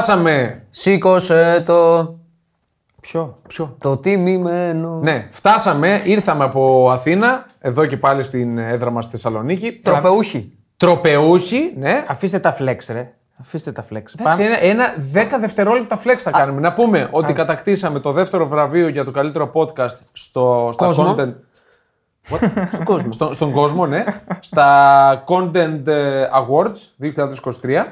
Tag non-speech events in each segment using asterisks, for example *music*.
φτάσαμε. Σήκωσε το. Ποιο. Ποιο; Το τιμημένο. Ναι, φτάσαμε, ήρθαμε από Αθήνα, εδώ και πάλι στην έδρα μας στη Θεσσαλονίκη. Τροπεούχοι. Τροπεούχοι, ναι. Αφήστε τα flex, ρε. Αφήστε τα flex. Εντάξει, Πάμε. Ένα, ένα 10 δευτερόλεπτα flex θα κάνουμε. Να πούμε ότι κατακτήσαμε το δεύτερο βραβείο για το καλύτερο podcast στο, στα Κόσμο. content. Στον κόσμο. *laughs* Στο, στον κόσμο, ναι. στα Content ε, Awards 2023.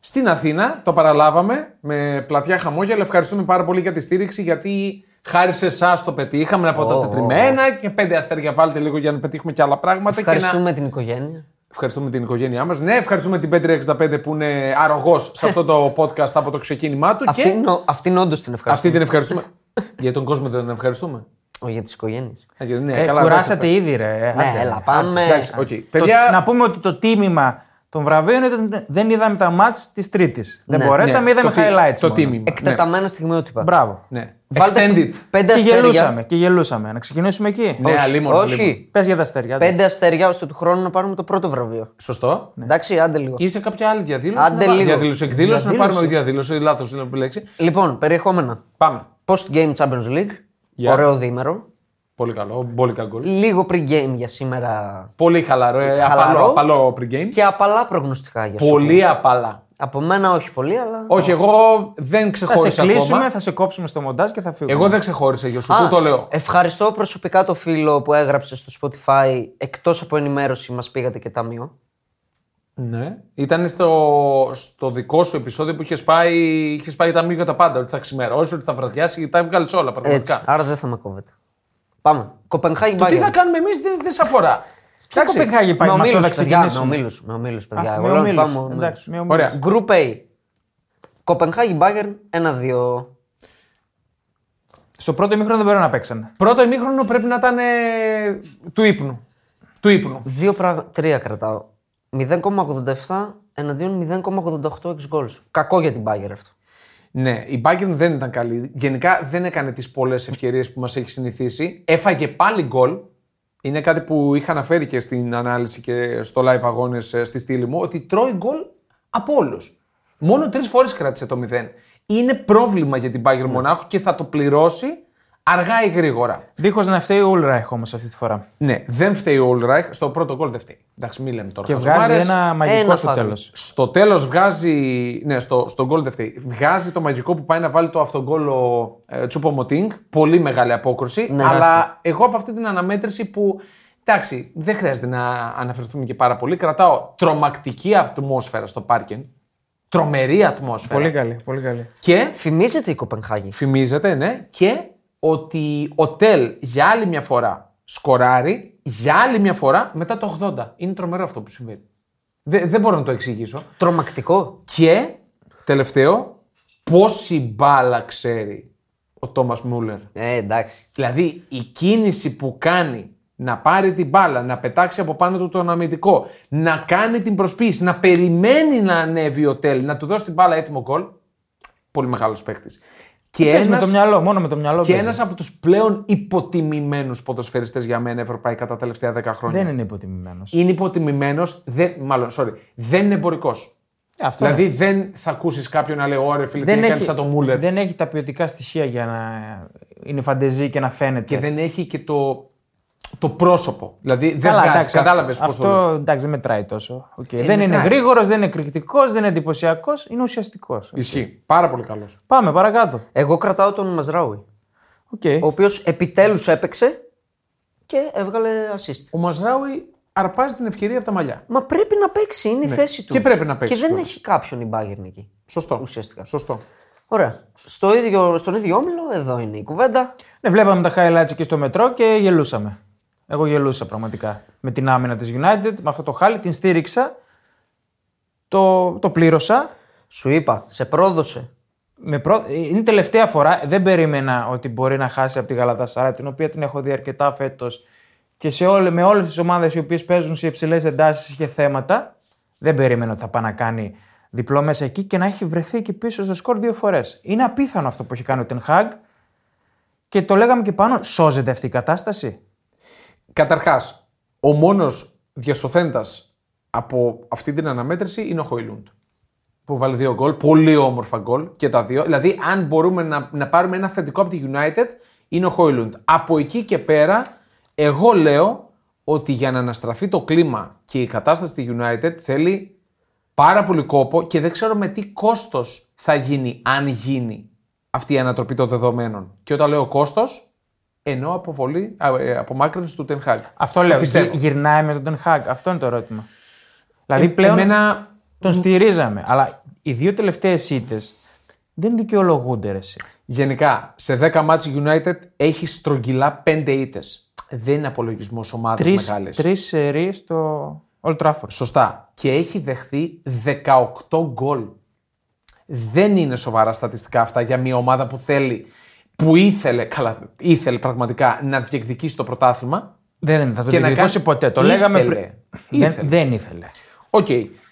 Στην Αθήνα το παραλάβαμε με πλατιά χαμόγελα. Ευχαριστούμε πάρα πολύ για τη στήριξη γιατί χάρη σε εσάς το πετύχαμε από τα Ω. τετριμένα και πέντε αστέρια βάλτε λίγο για να πετύχουμε και άλλα πράγματα. Και να... Ευχαριστούμε την οικογένεια. Ευχαριστούμε την οικογένειά μας. Ναι, ευχαριστούμε την Πέτρια 65 που είναι αρρωγός σε αυτό το *laughs* podcast από το ξεκίνημά του. Αυτή, και είναι- αυτήν όντως την αυτή ευχαριστούμε. την ευχαριστούμε. για τον κόσμο δεν την ευχαριστούμε. Όχι, για τις οικογένειες. Α, γιατί ναι, Ε, καλά, κουράσατε εντάξει, ήδη, ρε. Ναι, Άντε. έλα, πάμε. Εντάξει, οκ. Το- Παιδιά, να πούμε ότι το τίμημα των βραβείων ήταν ότι δεν είδαμε τα μάτς της Τρίτης. Δεν Ναι. μπορέσαμε, ναι, είδαμε το τι- highlights. Το μόνο. τίμημα. Εκτεταμένα στιγμιότυπα. Μπράβο. Ναι. ναι. Βάλτε Extended. πέντε Και αστέρια. γελούσαμε, και γελούσαμε. Να ξεκινήσουμε εκεί. Ναι, Όχι, αλίμονο, αλίμονο. όχι. Πες για τα αστέρια. Πέντε αστέρια ώστε του χρόνου να πάρουμε το πρώτο βραβείο. Σωστό. Εντάξει, άντε λίγο. Ή σε κάποια άλλη διαδήλωση. Άντε να πάρουμε- λίγο. Διαδήλωση, εκδήλωση, να Διαδήλωση. πάρουμε διαδήλωση. Λάθος είναι η λέξη. Λοιπόν, περιεχόμενα. Πάμε. Post Game Champions League. Γεια. Ωραίο διήμερο. Πολύ καλό. Μπόλικα γκολ. Λίγο pre-game για σήμερα. Πολύ χαλαρό. ε, Χαλαρό. Απαλό, απαλό pre-game. Και απαλά προγνωστικά για σου. Πολύ απαλά. Από μένα όχι πολύ, αλλά. Όχι, εγώ δεν Θα σε ξεχώρισα κλείσουμε, ακόμα. θα σε κόψουμε στο μοντάζ και θα φύγουμε. Εγώ δεν ξεχώρισα, Γιώσου. Α, Πού το λέω. Ευχαριστώ προσωπικά το φίλο που έγραψε στο Spotify. Εκτός από ενημέρωση, μας πήγατε και ταμείο. Ναι. Ήταν στο, στο δικό σου επεισόδιο που είχες πάει, είχες πάει τα για τα πάντα. Ότι θα ξημερώσει, ότι θα βραδιάσει, τα έβγαλες όλα Έτσι. πραγματικά. Άρα δεν θα με κόβετε. Πάμε. Κοπενχάγη Το τι Bayern. θα κάνουμε εμείς δεν, δεν σε αφορά. Ποια Εντάξει. Κοπενχάγη πάει Με με αυτό ομίλους, θα παιδιά. Με ξεκινήσουμε. ομίλους, με ομίλους, παιδιά. Α, Εγώ με λέω ότι ομίλους. πάμε ομίλους. Εντάξει, με Ωραία. ομίλους. Group A. Κοπενχάγη Bayern 1-2. Στο πρώτο ημίχρονο δεν μπορεί να παίξανε. Πρώτο ημίχρονο πρέπει να ήταν ε, του ύπνου. Του ύπνου. 2-3 κρατάω. 0,87 εναντίον 0,88 ex goals. Κακό για την Bayern αυτό. Ναι, η Bayern δεν ήταν καλή. Γενικά δεν έκανε τις πολλές ευκαιρίες που μας έχει συνηθίσει. Έφαγε πάλι γκολ. Είναι κάτι που είχα αναφέρει και στην ανάλυση και στο live αγώνες στη στήλη μου, ότι τρώει γκολ από όλους. Μόνο τρεις φορές κράτησε το 0. Είναι πρόβλημα για την Bayern Μονάχου και θα το πληρώσει αργά ή γρήγορα. Δίχως να φταίει ο Ουλράιχ όμως αυτή τη φορά. Ναι, δεν φταίει ο Ulreich. Στο πρώτο γκολ δεν φταίει. Εντάξει, μην λέμε τώρα. Και χαζομάρες. βγάζει ένα μαγικό Ένα στο φάγαμε. τέλος. Στο τέλος βγάζει. Ναι, στο, στο γκολ δεν φταίει. Βγάζει το μαγικό που πάει να βάλει το αυτογκόλ ο ε, Τσούπο Μοτίνγκ. Πολύ μεγάλη απόκρουση. Ναι, αλλά άστα. εγώ από αυτή την αναμέτρηση που. Εντάξει, δεν χρειάζεται να αναφερθούμε και πάρα πολύ. Κρατάω τρομακτική ατμόσφαιρα στο πάρκεν. Τρομερή ατμόσφαιρα. Πολύ καλή, πολύ καλή. Και Φημίζεται η Κοπενχάγη. φημίζεται, ναι, και ότι ο Τελ για άλλη μια φορά σκοράρει, για άλλη μια φορά μετά το 80. Είναι τρομερό αυτό που συμβαίνει. Δεν, δεν μπορώ να το εξηγήσω. Τρομακτικό. Και τελευταίο, πόση μπάλα ξέρει ο Τόμας Μούλερ. Ε, εντάξει. Δηλαδή η κίνηση που κάνει να πάρει την μπάλα, να πετάξει από πάνω του τον αμυντικό, να κάνει την προσποίηση, να περιμένει να ανέβει ο Τελ, να του δώσει την μπάλα έτοιμο γκολ. Πολύ μεγάλος παίκτης. Και Παίζει με ένας- το μυαλό, μόνο με το μυαλό και παίζεις. ένας από τους πλέον υποτιμημένους ποδοσφαιριστές για μένα ευρωπαϊκά τα τελευταία 10 χρόνια. Δεν είναι υποτιμημένος. Είναι υποτιμημένος, μάλλον, sorry, δεν είναι εμπορικός. Αυτό Δηλαδή είναι. δεν θα ακούσεις κάποιον να λέει: Ωρε φίλε, τι δεν έκανε έχει, σαν το Μούλερ. δεν έχει τα ποιοτικά στοιχεία για να είναι φανταιζί και να φαίνεται. Και δεν έχει και το, το πρόσωπο. Δηλαδή δεν Καλά, βγάζει. εντάξει, Κατάλαβες αυτό, πώς το λέω. αυτό εντάξει, δεν μετράει τόσο. Οκ. δεν είναι Ε, μετράει. γρήγορος, δεν είναι εκρηκτικός, δεν είναι εντυπωσιακός, είναι ουσιαστικός. Ισχύει. Πάρα πολύ καλός. Πάμε παρακάτω. Εγώ κρατάω τον Μαζράουι. Okay. Ο οποίος επιτέλους έπαιξε και έβγαλε assist. Ο Μαζράουι αρπάζει την ευκαιρία από τα μαλλιά. Μα πρέπει να παίξει, είναι η θέση του. Και πρέπει να παίξει Και δεν κιόλας. έχει κάποιον η Bayern εκεί. Σωστό. Ουσιαστικά. Σωστό. Ωραία. Στο ίδιο, στον ίδιο όμιλο, εδώ είναι η κουβέντα. Ναι, βλέπαμε τα highlights εκεί στο μετρό και γελούσαμε. Εγώ γελούσα πραγματικά με την άμυνα της United, με αυτό το χάλι, την στήριξα. Το, το πλήρωσα. Σου είπα, σε πρόδωσε. Με πρό... Είναι η τελευταία φορά. Δεν περίμενα ότι μπορεί να χάσει από τη Γαλατασάρα, την οποία την έχω δει αρκετά φέτος και σε όλε, με όλες τις ομάδες οι οποίες παίζουν σε υψηλές εντάσεις και θέματα. Δεν περίμενα ότι θα πάει να κάνει διπλό μέσα εκεί και να έχει βρεθεί εκεί πίσω στο σκορ δύο φορές. Είναι απίθανο αυτό που έχει κάνει ο Τενχάγ και το λέγαμε και πάνω. Σώζεται αυτή η κατάσταση. Καταρχάς, ο μόνος διασωθέντας από αυτή την αναμέτρηση είναι ο Χόιλουντ. που βάλει δύο γκολ. Πολύ όμορφα γκολ και τα δύο. Δηλαδή, αν μπορούμε να, να πάρουμε ένα θετικό από τη United, είναι ο Χόιλουντ. Από εκεί και πέρα, εγώ λέω ότι για να αναστραφεί το κλίμα και η κατάσταση στη United θέλει πάρα πολύ κόπο και δεν ξέρω με τι κόστος θα γίνει, αν γίνει αυτή η ανατροπή των δεδομένων. Και όταν λέω κόστος, εννοώ αποβολή, α, ε, απομάκρυνση του Ten Hag. Αυτό Το λέω. πιστεύω. Γι- Γυρνάει με τον Ten Hag. Αυτό είναι το ερώτημα. Δηλαδή πλέον Εμένα, τον στηρίζαμε. Αλλά οι δύο τελευταίες ήττε δεν δικαιολογούνται ρε, εσύ. γενικά, σε 10 μάτς η United έχει στρογγυλά 5 ήττες. Δεν είναι απολογισμός ομάδας Τρει μεγάλη. τρεις σερί στο Old Trafford. Σωστά. Και έχει δεχθεί 18 γκολ. Δεν είναι σοβαρά στατιστικά αυτά για μια ομάδα που θέλει, που ήθελε, καλά, ήθελε πραγματικά να διεκδικήσει το πρωτάθλημα. Δεν θα το Και να διεκδικώσει κάνει- ποτέ. Το Ήθελε. λέγαμε πριν. Δεν, Ήθελε. δεν ήθελε. Οκ.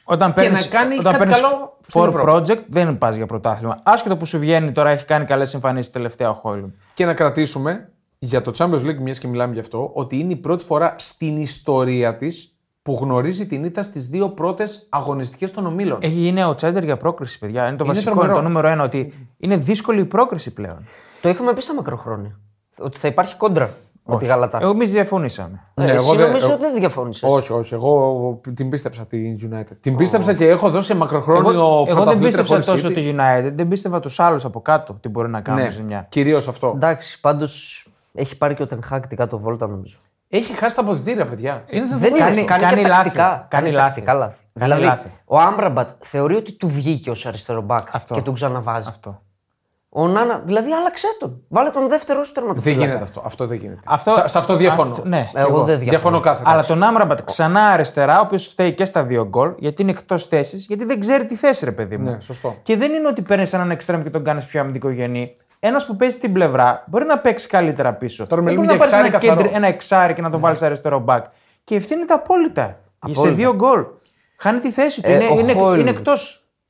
Όταν Και παίρνεις, να κάνει όταν κάτι παίρνεις καλό στην for Ευρώπη. project δεν πας για πρωτάθλημα. Άσχετο που σου βγαίνει τώρα, έχει κάνει καλές εμφανίσεις τελευταία ο Χόιλουν. Και να κρατήσουμε για το Champions League, μιας και μιλάμε γι' αυτό, ότι είναι η πρώτη φορά στην ιστορία της που γνωρίζει την ήττα στις δύο πρώτες αγωνιστικές των ομίλων. Έχει γίνει outsider για πρόκριση, παιδιά. Είναι το Είναι βασικό, τρομερό. είναι το νούμερο ένα. Ότι είναι δύσκολη η πρόκριση πλέον. Το είχαμε πει στα μακροχρόνια. Ότι θα υπάρχει κόντρα με τη Γαλατά. Εμείς διαφωνήσαμε. Ε, Ναι, εσύ εγώ δεν- νομίζω εγώ- ότι δεν διαφώνησε. Όχι, όχι. Εγώ την πίστεψα την United. Την πίστεψα και έχω δώσει μακροχρόνιο Εγώ, εγώ δεν πρωταθλήτρια πίστεψα χωρίς τόσο City. τη United, δεν πίστευα τους άλλους από κάτω τι μπορεί να κάνουν Ναι, ζημιά. κυρίως αυτό. Εντάξει, πάντως έχει πάρει και ο Τενχάκ την κάτω βόλτα νομίζω. Έχει χάσει τα αποδητήρια, παιδιά. Είναι Δεν δεδομένο. είναι, κάνει- κάνει, κάνει και λάθη. τακτικά. Κάνει λάθη. τακτικά λάθη. Κάνει δηλαδή, λάθη. ο Άμπραμπατ θεωρεί ότι του βγήκε ως αριστερό μπακ Αυτό. και τον ξαναβάζει. Αυτό. Ο Νάνα, δηλαδή άλλαξε τον. Βάλε τον δεύτερο σου Δεν τερματοφύλακα. γίνεται αυτό. Αυτό δεν γίνεται. Αυτό- Σε, σε αυτό διαφωνώ. αυτό- ναι. Εγώ, Εγώ. δεν διαφωνώ. Διαφωνώ κάθετα. Αλλά τον Άμραμπατ ξανά αριστερά, ο οποίος φταίει και στα δύο γκολ, γιατί είναι εκτός θέσης, γιατί δεν ξέρει τη θέση, ρε παιδί μου. Ναι, σωστό. Και δεν είναι ότι παίρνεις έναν εξτρέμ και τον κάνεις πιο αμυντικογενή. Ένας που παίζει την πλευρά μπορεί να παίξει καλύτερα πίσω. Τώρα δεν μιλούμε μπορεί να για πάρεις εξάρι ένα, καθαρό. κέντρι- ένα εξάρι και να τον βάλεις αριστερό μπακ. Και ευθύνεται απόλυτα. Σε Απόλυτα. δύο γκολ. Χάνει τη θέση του. Ε, είναι ο είναι, Χόιλουντ. είναι εκτό.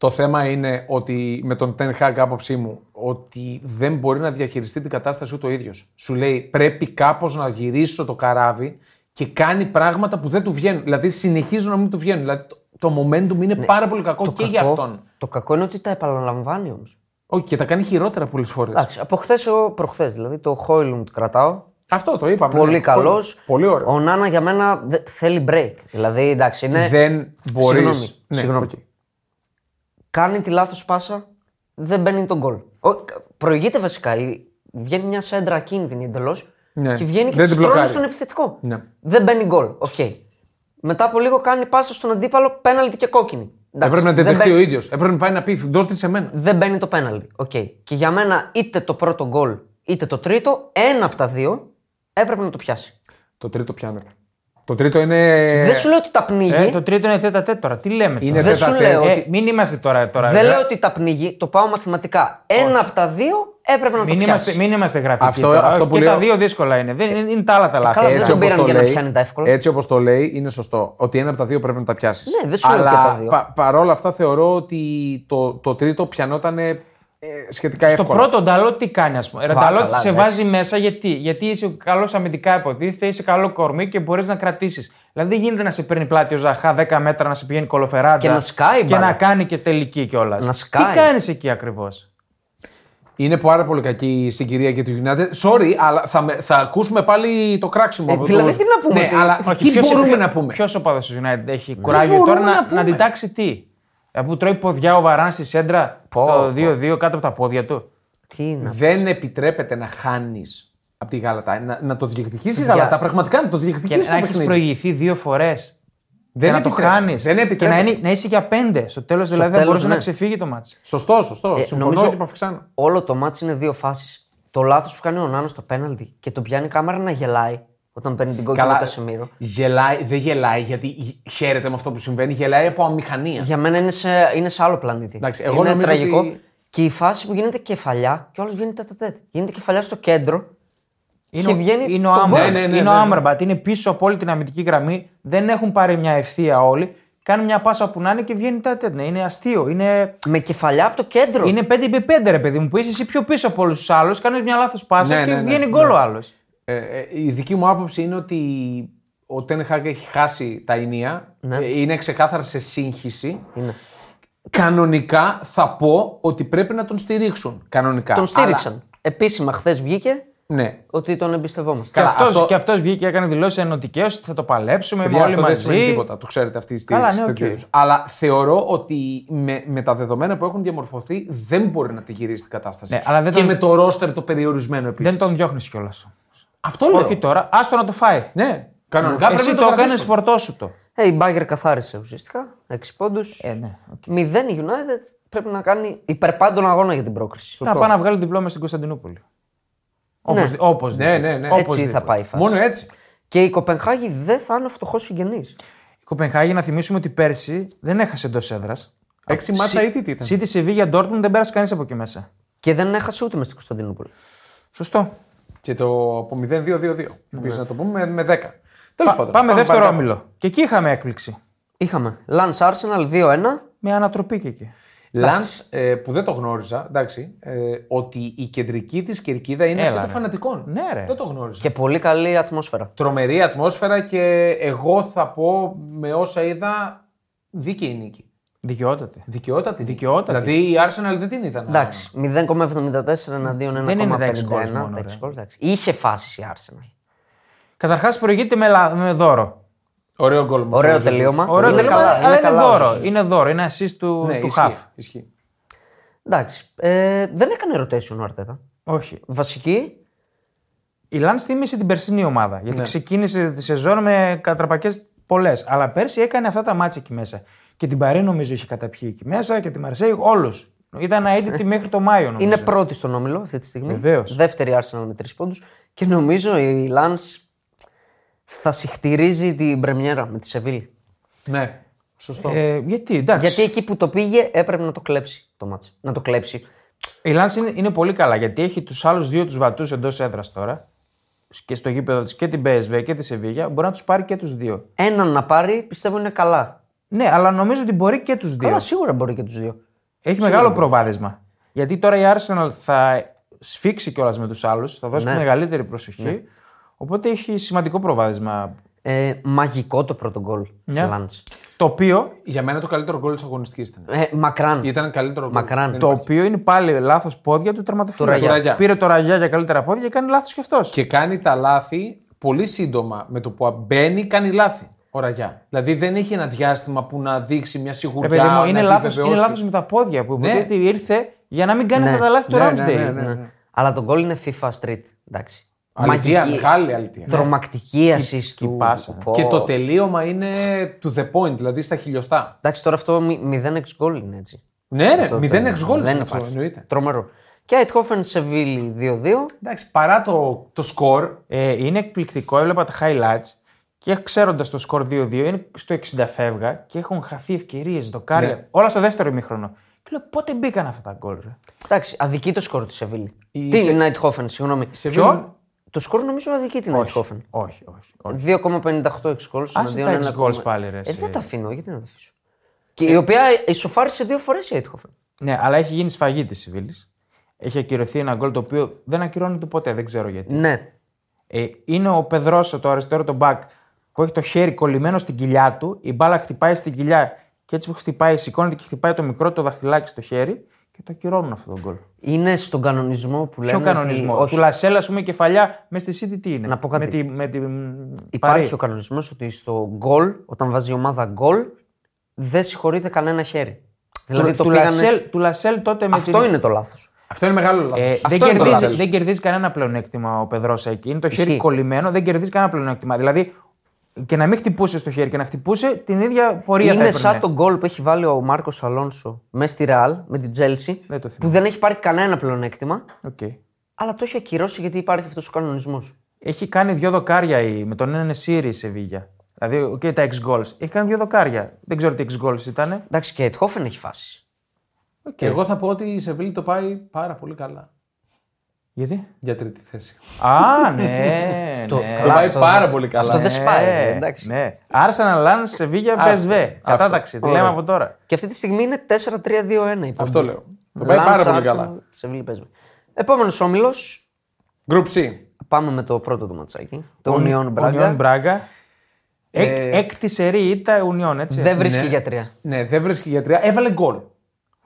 Το θέμα είναι ότι με τον Ten Hag άποψή μου ότι δεν μπορεί να διαχειριστεί την κατάσταση ούτε ο ίδιος. Σου λέει πρέπει κάπως να γυρίσω το καράβι και κάνει πράγματα που δεν του βγαίνουν. Δηλαδή συνεχίζουν να μην του βγαίνουν. Δηλαδή το, το momentum είναι πάρα πολύ κακό και για αυτόν. το κακό είναι ότι τα επαναλαμβάνει όμως. Όχι, και τα κάνει χειρότερα πολλές φορές. Εντάξει, από χθες προχθές. Δηλαδή το Χόιλουντ κρατάω. Αυτό το είπαμε. Πολύ ναι. καλός. Πολύ, πολύ ωραίος. Ο Νάνα για μένα δε- θέλει break. Δηλαδή εντάξει, είναι. Δεν μπορείς. Συγγνώμη, συγγνώμη. Κάνει τη λάθος πάσα, δεν μπαίνει τον γκολ. Ο- Προηγείται βασικά. η- Βγαίνει μια σέντρα ακίνητη εντελώς Ναι. και βγαίνει και Δεν τη την στρώνει μπλοκάρει. στον επιθετικό. Ναι. Δεν μπαίνει γκολ. Οκ. Μετά από λίγο κάνει πάσα στον αντίπαλο πέναλτι και κόκκινη. Εντάξει, Έπρεπε να την δεν δεχτεί ο μπαίνει- ίδιος. Έπρεπε να πάει να πει: Δώστε της σε μένα. Δεν μπαίνει το πέναλτι. Οκ. Και για μένα είτε το πρώτο γκολ είτε το τρίτο, ένα από τα δύο έπρεπε να το πιάσει. Το τρίτο πιάνεται. Το τρίτο είναι. Δεν σου λέω ότι τα πνίγει. Ε, το τρίτο είναι τετ α τετ τώρα. Τι λέμε Είναι τώρα; Δεν σου τετ α τετ. λέω Ε, ότι. μην είμαστε τώρα. τώρα Δεν ε, λέω ότι τα πνίγει, το πάω μαθηματικά. Ένα από τα δύο έπρεπε να Μην το είμαστε, πιάσει. μην είμαστε γραφικοί. Αυτό- τώρα. αυτό που και λέω- τα δύο δύσκολα είναι. Δεν, είναι, είναι τα άλλα τα λάθη. καλά, δεν Έτσι, τον όπως- πήραν για να πιάνει τα εύκολα. Έτσι όπως το λέει, είναι σωστό. Ότι ένα από τα δύο πρέπει να τα πιάσεις. Ναι, δεν σου λέω Αλλά και τα δύο. πα- παρόλα αυτά θεωρώ ότι το, το τρίτο πιανόταν ε, σχετικά Στο εύκολα. πρώτο Νταλό τι κάνει, ας πούμε. Ρε Καλά, Νταλό καλά, σε εντάξει. βάζει μέσα γιατί. Γιατί είσαι καλός αμυντικά υποτίθεται, είσαι καλό κορμί και μπορείς να κρατήσεις. Δηλαδή δεν γίνεται να σε παίρνει πλάτη ο Ζαχά 10 μέτρα να σε πηγαίνει κολοφεράτζα Και να σκάει και μπάλα. να κάνει και τελική κιόλας. Να σκάει. Τι κάνεις εκεί ακριβώς; Είναι πάρα πολύ κακή η συγκυρία για τη United. Sorry, αλλά θα, με- θα ακούσουμε πάλι το κράξιμο Ε, από δηλαδή τους- τι να πούμε, Ναι, τι- αλλά Όχι, τι μπορούμε να πούμε; Ποιος οπαδό της United έχει κουράγιο μπορούμε τώρα να να, πούμε; να αντιτάξει τι; Ε, Που τρώει ποδιά ο Βαράν στη σέντρα Πω, στο πω. 2-2 κάτω από τα πόδια του. Τι είναι. Δεν επιτρέπεται να χάνεις από τη Γαλατά. Να, να το διεκδικήσεις η Παιδιά. Γαλατά. Πραγματικά να το Και διεκδικήσει να το έχεις παιχνίδι. προηγηθεί δύο φορές. Δεν και να το επιτρέπεται. χάνεις. Δεν Και να, επιτρέπεται. είναι, να είσαι για πέντε. Στο τέλος δηλαδή θα τέλος, μπορούσε ναι. να ξεφύγει το μάτσο. Σωστό, σωστό. Ε, Συμφωνώ νομίζω και παυξάνω. Όλο το μάτι είναι δύο φάσεις. Το λάθος που κάνει ο Νάνος στο πέναλτι και τον πιάνει η κάμερα να γελάει όταν παίρνει την κόκκινη Καλά, Κασεμίρο. γελάει, δεν γελάει γιατί χαίρεται με αυτό που συμβαίνει, γελάει από αμηχανία. Για μένα είναι σε, είναι σε άλλο πλανήτη. Εντάξει, εγώ είναι νομίζω τραγικό. ότι- Και η φάση που γίνεται κεφαλιά και όλος βγαίνει τέτα-τέτ. Γίνεται κεφαλιά στο κέντρο Είναι, και ο- βγαίνει. είναι ο το Άμραμπατ. γκολ. Ναι, ναι, ναι, είναι ο ναι. Άμραμπατ. Είναι πίσω από όλη την αμυντική γραμμή. Δεν έχουν πάρει μια ευθεία όλοι. Κάνει μια πάσα που να είναι και βγαίνει τα τέτοια. Είναι αστείο. Είναι, Με κεφαλιά από το κέντρο. είναι 5x5 ρε παιδί μου που είσαι εσύ πιο πίσω από όλους τους άλλους. Κάνεις μια λάθος πάσα Ναι, και ναι, ναι, βγαίνει ναι. γκολ ο άλλος. Ε, ε, η δική μου άποψη είναι ότι ο Τεν Χάγκ έχει χάσει τα ηνία. Ναι. Ε, είναι ξεκάθαρα σε σύγχυση. Είναι. κανονικά θα πω ότι πρέπει να τον στηρίξουν. Κανονικά. Τον στήριξαν. Επίσημα, χθες βγήκε Αλλά- ναι. ότι τον εμπιστευόμαστε. Και Καλά, αυτός, αυτό- και αυτός βγήκε και έκανε δηλώσεις ενωτικές ότι θα το παλέψουμε Παιδιά, όλοι αυτό δεν σημαίνει μαζί. τίποτα. Το ξέρετε αυτή η Καλά, στήριξη. ναι, τέτοιου οκ. είδους. Αλλά θεωρώ ότι με, με τα δεδομένα που έχουν διαμορφωθεί δεν μπορεί να τη γυρίσει την κατάσταση. Ναι, αλλά δεν και τον- με το ρόστερ το περιορισμένο επίσης. Δεν τον διώχνεις κιόλας. Αυτό λέω. Όχι τώρα, άστο να το φάει. Ναι, κανονικά πρέπει Εσύ να το το έκανες, κρατήσουν. φορτώσου το. Ε, η Μπάγερν καθάρισε ουσιαστικά. 6 πόντους. Ε, ναι, οκ. 0 η United πρέπει να κάνει υπέρ πάντων αγώνα για την πρόκριση. Να πάει να βγάλει διπλό μες στην Κωνσταντινούπολη. Όπως, Ναι. όπως Ναι, ναι, ναι. Έτσι Οπωσδήποτε. θα πάει η φάση. Μόνο έτσι. Και η Κοπενχάγη δεν θα είναι φτωχός συγγενής. Η Κοπενχάγη, να θυμίσουμε ότι πέρσι δεν έχασε εντός έδρας. Έξι μάτσα ή τι ήταν; City Sevilla Dortmund δεν πέρασε κανείς από εκεί μέσα. Και δεν έχασε ούτε μες στην Κωνσταντινούπολη. Σωστό. Και το από 0-2-2-2. Επίσης να το πούμε με, με 10. Τέλος Πα- πάντων. πάμε δεύτερο παρακάτω. όμιλο. Και εκεί είχαμε έκπληξη. Είχαμε Lance Arsenal 2-1. Με ανατροπή και εκεί. Λαν, ε, που δεν το γνώριζα, εντάξει, ε, ότι η κεντρική της κερκίδα είναι Έλα, αυτή των ρε. φανατικών. Ναι, ρε. Δεν το γνώριζα. Και πολύ καλή ατμόσφαιρα. Τρομερή ατμόσφαιρα και εγώ θα πω με όσα είδα δίκαιη νίκη. Δικαιότατη. Δικαιότατη. νίκη. Δικαιότατη. Δηλαδή η Arsenal δεν την είδα να. Εντάξει, 0,74 εναντίον 1,51. Δεν είναι τα έξι goals τα μόνο, έξι ρε. goals, εντάξει. Είχε φάσεις η Arsenal. Καταρχάς προηγείται με, λα- με δώρο. Ωραίο γκολ μας Ωραίο έδωσε. τελείωμα. Ωραίο είναι τελείωμα, καλά, αλλά είναι είναι καλά ο δώρο. Ζωσούς. Είναι δώρο. Είναι assist του, Ναι, του ισχύει, half. ισχύει. Εντάξει. Ε, δεν έκανε rotation ο Αρτέτα. Όχι. Βασική. Η Λαν θύμισε την περσινή ομάδα. Ναι. Γιατί ξεκίνησε τη σεζόν με κατραπακές πολλές. Αλλά πέρσι έκανε αυτά τα μάτια εκεί μέσα. Και την Παρή νομίζω είχε καταπιεί εκεί μέσα και τη Μαρσέη, όλου. Ήταν αίτητη μέχρι το Μάιο νομίζω. Είναι πρώτη στον όμιλο αυτή τη στιγμή. Βεβαίως. Δεύτερη Arsenal με τρεις πόντους. Και νομίζω η Lance θα συχτηρίζει την πρεμιέρα με τη Σεβίλη. Ναι, σωστό. Ε, γιατί, εντάξει. Γιατί εκεί που το πήγε έπρεπε να το κλέψει το μάτς. Να το κλέψει. Η Λάνς είναι, είναι πολύ καλά γιατί έχει τους άλλους δύο τους βατούς εντός έδρας τώρα. Και στο γήπεδο της και την PSV και τη Σεβίγια. Μπορεί να τους πάρει και τους δύο. Έναν να πάρει πιστεύω είναι καλά. Ναι, αλλά νομίζω ότι μπορεί και τους δύο. Καλά, σίγουρα μπορεί και τους δύο. Έχει μεγάλο προβάδισμα. Γιατί τώρα η Arsenal θα σφίξει κιόλας με τους άλλους, θα δώσει Ναι. μεγαλύτερη προσοχή. Οπότε έχει σημαντικό προβάδισμα. Ε, μαγικό το πρώτο γκολ της Ναι. Lance. Το οποίο, Για μένα το καλύτερο γκολ της αγωνιστικής ήταν. Ε, μακράν. Ήταν καλύτερο γκολ. Μακράν. Δεν το υπάρχει. οποίο είναι πάλι λάθος πόδια του Του τερματοφύλακα. Ραγιά. Του Ραγιά. Πήρε το ραγιά για καλύτερα πόδια και κάνει λάθος κι αυτός. Και κάνει τα λάθη πολύ σύντομα. Με το που μπαίνει, κάνει λάθη. Ο Ραγιά. Δηλαδή δεν έχει ένα διάστημα που να δείξει μια Ρε σιγουριά. παιδί μου, είναι να λάθο επιβεβαιώσει. λάθος με τα πόδια που Ναι. υποτίθεται ήρθε για να μην κάνει Ναι. αυτά τα λάθη του Ναι, Ramsdale. ναι, ναι, ναι. Ναι. Αλλά το γκολ είναι FIFA Street. Εντάξει. Αλήθεια, μεγάλη αλήθεια. Τρομακτική assist του. πάσα. Πω. Και το τελείωμα είναι to the point, δηλαδή στα χιλιοστά. Εντάξει, τώρα αυτό 0-6 γκολ είναι έτσι. Ναι, ναι, Αυτό 0-6 γκολ δεν είναι αυτό, υπάρχει. εννοείται. Τρομερό. Και Αιτχόφεν Σεβίλη 2-2. Εντάξει, παρά το, το σκορ, Ε, είναι εκπληκτικό, έβλεπα τα highlights και ξέροντας το σκορ 2-2, είναι στο 60 φεύγα και έχουν χαθεί ευκαιρίες, δοκάρια. Ναι. Όλα στο δεύτερο ημίχρονο. Και λέω πότε μπήκαν αυτά τα γκολ, ρε; Εντάξει, αδική το σκορ της Σεβίλη. Η Τι Σε- είναι Αιτχόφεν, συγγνώμη. Ποιο; Το σκορ νομίζω αδική την Αιτχόφεν. Όχι, όχι. όχι. 2,58 εξ goals. Άσε τα εξ goals πάλι, ρε, Ε, εσύ. δεν τα αφήνω, γιατί να τα αφήσω; Και η οποία ισοφάρισε δύο φορές η Αιτχόφεν. Ναι, αλλά έχει γίνει σφαγή της Σιβήλη. Έχει ακυρωθεί ένα γκολ το οποίο δεν ακυρώνεται ποτέ, δεν ξέρω γιατί. Ναι. Ε, είναι ο Πεδρόσο, το αριστερό το back, που έχει το χέρι κολλημένο στην κοιλιά του. Η μπάλα χτυπάει στην κοιλιά και έτσι που χτυπάει, σηκώνεται και χτυπάει το μικρό το δαχτυλάκι στο χέρι και το ακυρώνουν αυτό το γκολ. Είναι στον κανονισμό που λέμε. Ποιο κανονισμό. Ότι, όχι, Του Λασέλ, ας πούμε, κεφαλιά μες στη City τι είναι; Να πω κάτι. Με τη, με τη, Υπάρχει Παρή. ο κανονισμός ότι στο γκολ, όταν βάζει η ομάδα γκολ, δεν συγχωρείται κανένα χέρι. Δηλαδή του, το του, πήγανε... Λασέλ, του Λασέλ τότε με Αυτό την... είναι το λάθος. αυτό είναι μεγάλο λάθος. Ε, αυτό δεν, είναι το κερδίζει, λάθος. δεν κερδίζεις κανένα πλεονέκτημα ο Πεδρόσα εκεί. Είναι το χέρι Ισχύει. κολλημένο, δεν κερδίζεις κανένα πλεονέκτημα. Δηλαδή και να μην χτυπούσε στο χέρι και να χτυπούσε την ίδια πορεία θα Είναι έπαιρνε. σαν το γκολ που έχει βάλει ο Μάρκος Αλόνσο μέσα στη Ρεάλ με την Τσέλσι, Δεν το θυμάμαι. που δεν έχει πάρει κανένα πλεονέκτημα, Οκ. αλλά το έχει ακυρώσει γιατί υπάρχει αυτός ο κανονισμός. Έχει κάνει δύο δοκάρια η, με τον Εν Νεσίρι η Σεβίγια. Δηλαδή, και τα 6 goals. Έχει κάνει δύο δοκάρια. Δεν ξέρω τι 6 goals ήταν. Εντάξει, και η Αϊντχόφεν έχει φάσεις. Και εγώ θα πω ότι η Σεβίλη το πάει πάρα πολύ καλά. Γιατί; Για τρίτη θέση. Α, ναι. *laughs* Το- ναι. καλά, πάει αυτό πάρα δεν- πολύ καλά. Αυτό δεν σπάει. Ναι, ε, εντάξει. Ναι. Arsenal, Lance, Σεβίγια, Αυτό, PSV. Κατάταξη. αυτό. Τη λέμε Ωραία. από τώρα. Και αυτή τη στιγμή είναι 4-3-2-1 η Αυτό πομπή. λέω. Το πάει πάρα πολύ καλά. Επόμενος όμιλος. Group C. Πάμε με το πρώτο του ματσάκι. Το Union Braga. Union Braga. Ε, Εκ, έκτη σερή ήττα Union, έτσι. Δεν βρίσκει Ναι. για τρία. Ναι, δεν βρίσκει για τρία. Έβαλε γκολ.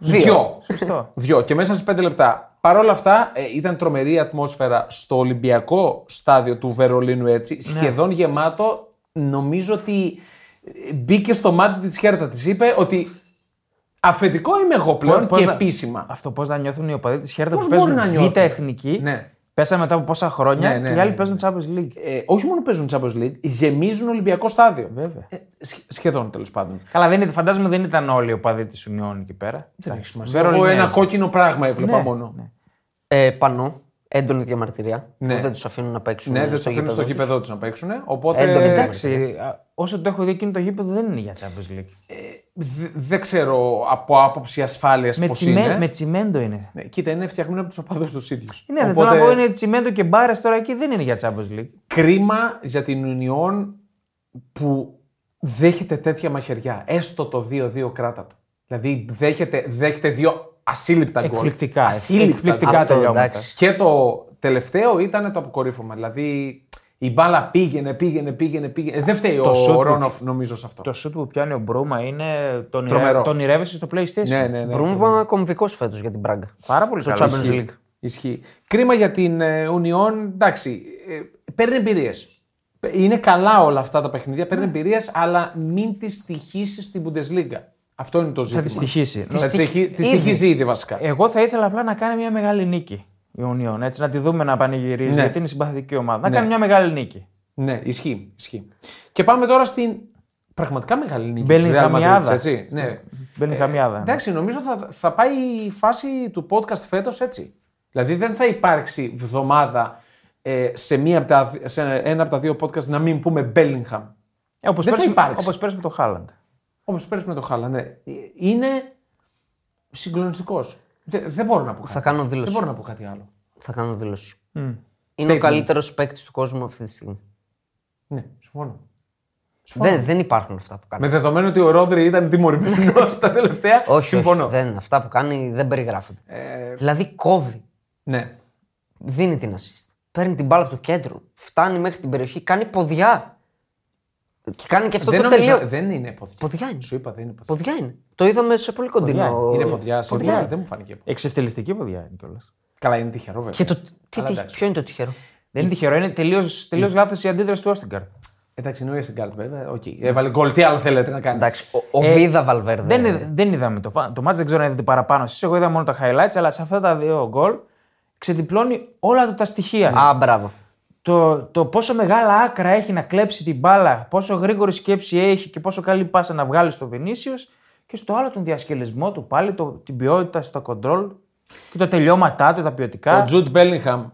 Δυο. Σωστό. Δυο. Και μέσα σε πέντε λεπτά. Παρ' όλα αυτά, ε, ήταν τρομερή η ατμόσφαιρα στο Ολυμπιακό στάδιο του Βερολίνου έτσι. Σχεδόν γεμάτο. Νομίζω ότι ε, μπήκε στο μάτι της χέρτα. Της είπε ότι αφεντικό είμαι εγώ πλέον Πώς και να- επίσημα. Αυτό πώς να νιώθουν οι οπαδοί της Χέρτα Πώς που παίζουν μπορεί να β' νιώθουν. εθνική. Ναι. Πέσανε μετά από πόσα χρόνια Ναι, ναι, και οι άλλοι ναι, παίζουν Champions League. Ε, όχι μόνο παίζουν Champions League, γεμίζουν Ολυμπιακό στάδιο. Βέβαια. Ε, σχ- σχεδόν τέλος πάντων. Καλά, δεν, είναι- φαντάζομαι δεν ήταν όλοι οι οπαδοί της Union εκεί πέρα. Δεν έχει Εντάξει, σημασία. Εγώ Βερολινέζοι. ένα κόκκινο πράγμα έβλεπα Ναι, μόνο. ναι. Ε, πανώ, έντονη διαμαρτυρία. Ναι. που Δεν τους αφήνουν να παίξουν. Ναι, δεν στο τους αφήνουν στο γήπεδο τους. γήπεδο τους να παίξουν. Οπότε. Έντονη ε, Εντάξει, α, όσο το έχω δει εκείνο το γήπεδο δεν είναι για Champions League. δε- δεν ξέρω από άποψη ασφάλειας με, πώς τσιμέ- είναι. με τσιμέντο είναι. Ναι, κοίτα, είναι φτιαγμένο από τους οπαδούς τους ίδιους. Ναι, δεν θέλω να πω είναι τσιμέντο και μπάρες τώρα εκεί δεν είναι για Champions League. Κρίμα για την Union που δέχεται τέτοια μαχαιριά. Έστω το 2-2 κράτα το. Δηλαδή δέχεται, δέχεται δύο ασύλληπτα γκολ. Εκπληκτικά. Ασύλληπτα εκπληκτικά Αυτό, τελειώματα. εντάξει. Και το τελευταίο ήταν το αποκορύφωμα. Δηλαδή η μπάλα πήγαινε, πήγαινε, πήγαινε. πήγαινε. Ε, Δεν φταίει Το ο σουτ που- Ρόνοφ νομίζω σε αυτό. Το σουτ που πιάνει ο Μπρούμα είναι. Τον, Τρομερό. ηρε... τον ηρεύεσαι στο PlayStation. Ναι, ναι, ναι. Μπρούμβα κομβικός φέτος για την Πράγκα. Πάρα πολύ Στο καλό. Champions Ισχύει. League. Ισχύει. Κρίμα για την ε, Union. Εντάξει, ε, παίρνει εμπειρίες. Είναι καλά όλα αυτά τα παιχνίδια, παίρνει εμπειρίες, αλλά μην τις στοιχήσεις στην Bundesliga. Αυτό είναι το ζήτημα. τη στοιχήσει. Θα τη στοιχ- στοιχεί- τη ήδη. στοιχίζει ήδη βασικά. Εγώ θα ήθελα απλά να κάνει μια μεγάλη νίκη η Union. Έτσι, να τη δούμε να πανηγυρίζει, Ναι. γιατί είναι συμπαθητική ομάδα. Να Ναι. κάνει μια μεγάλη νίκη. Ναι, ισχύει, ισχύει. Και πάμε τώρα στην πραγματικά μεγάλη νίκη της Real Madrid, Μπελιγχαμιάδα. έτσι. Ναι. Μπελιγχαμιάδα. Εντάξει, νομίζω θα, θα πάει η φάση του podcast φέτος έτσι. Δηλαδή δεν θα υπάρξει βδομάδα ε, σε, μία από τα, σε ένα από τα δύο podcast να μην πούμε Bellingham. Ε, όπως, δεν θα πέρσι, υπάρξει. όπως πέρσι με το Χάλαντ. Όπως πέρυσι με το Χάλα, ναι. Είναι συγκλονιστικός. Δεν μπορώ να πω κάτι. Θα κάνω Δεν δήλωση. μπορώ να πω κάτι άλλο. Θα κάνω δήλωση. Είναι Statement. ο καλύτερος παίκτης του κόσμου αυτή τη στιγμή. Ναι, συμφωνώ. Δεν, δεν υπάρχουν αυτά που κάνει. Με δεδομένο ότι ο Ρόδρυ ήταν τιμωρημένος *laughs* στα τελευταία. όχι, συμφωνώ. όχι, δεν, αυτά που κάνει δεν περιγράφονται. Δηλαδή κόβει, Ναι. δίνει την assist. Παίρνει την μπάλα από το κέντρο, φτάνει μέχρι την περιοχή, κάνει ποδιά. Και κάνει και αυτό Δεν, το νομίζω, τελείω. δεν είναι ποδιά. Ποδιά είναι. Σου είπα, δεν είναι ποδιά. Ποδιά είναι. Το είδαμε σε πολύ κοντινό. Είναι ποδιά, σίγουρα. είναι. Δεν μου φάνηκε. Εξευτελιστική ποδιά είναι κιόλας. Καλά, είναι τυχερό βέβαια. Και το, τι, Αλλά τι, εντάξει. ποιο είναι το τυχερό; Δεν είναι τυχερό, είναι τελείω τελείως λάθος η αντίδραση του Όστιγκαρντ. Εντάξει, είναι ο Όστιγκαρντ βέβαια. Οκ. Έβαλε γκολ. Τι άλλο θέλετε να κάνετε; Εντάξει, ο, ο Βίδα Βαλβέρδε. Δεν, δεν είδαμε το, φα- το ματς, δεν ξέρω αν είδατε παραπάνω εσείς. Εγώ είδα μόνο τα highlights, αλλά σε αυτά τα δύο γκολ ξεδιπλώνει όλα του τα στοιχεία. Α, μπράβο. Το, το πόσο μεγάλα άκρα έχει να κλέψει την μπάλα, πόσο γρήγορη σκέψη έχει και πόσο καλή πάσα να βγάλει στο Βενίσιο και στο άλλο τον διασκελισμό του πάλι, το, την ποιότητα στο κοντρόλ και τα τελειώματά του, τα ποιοτικά. Ο Τζουτ Μπέλιγχαμ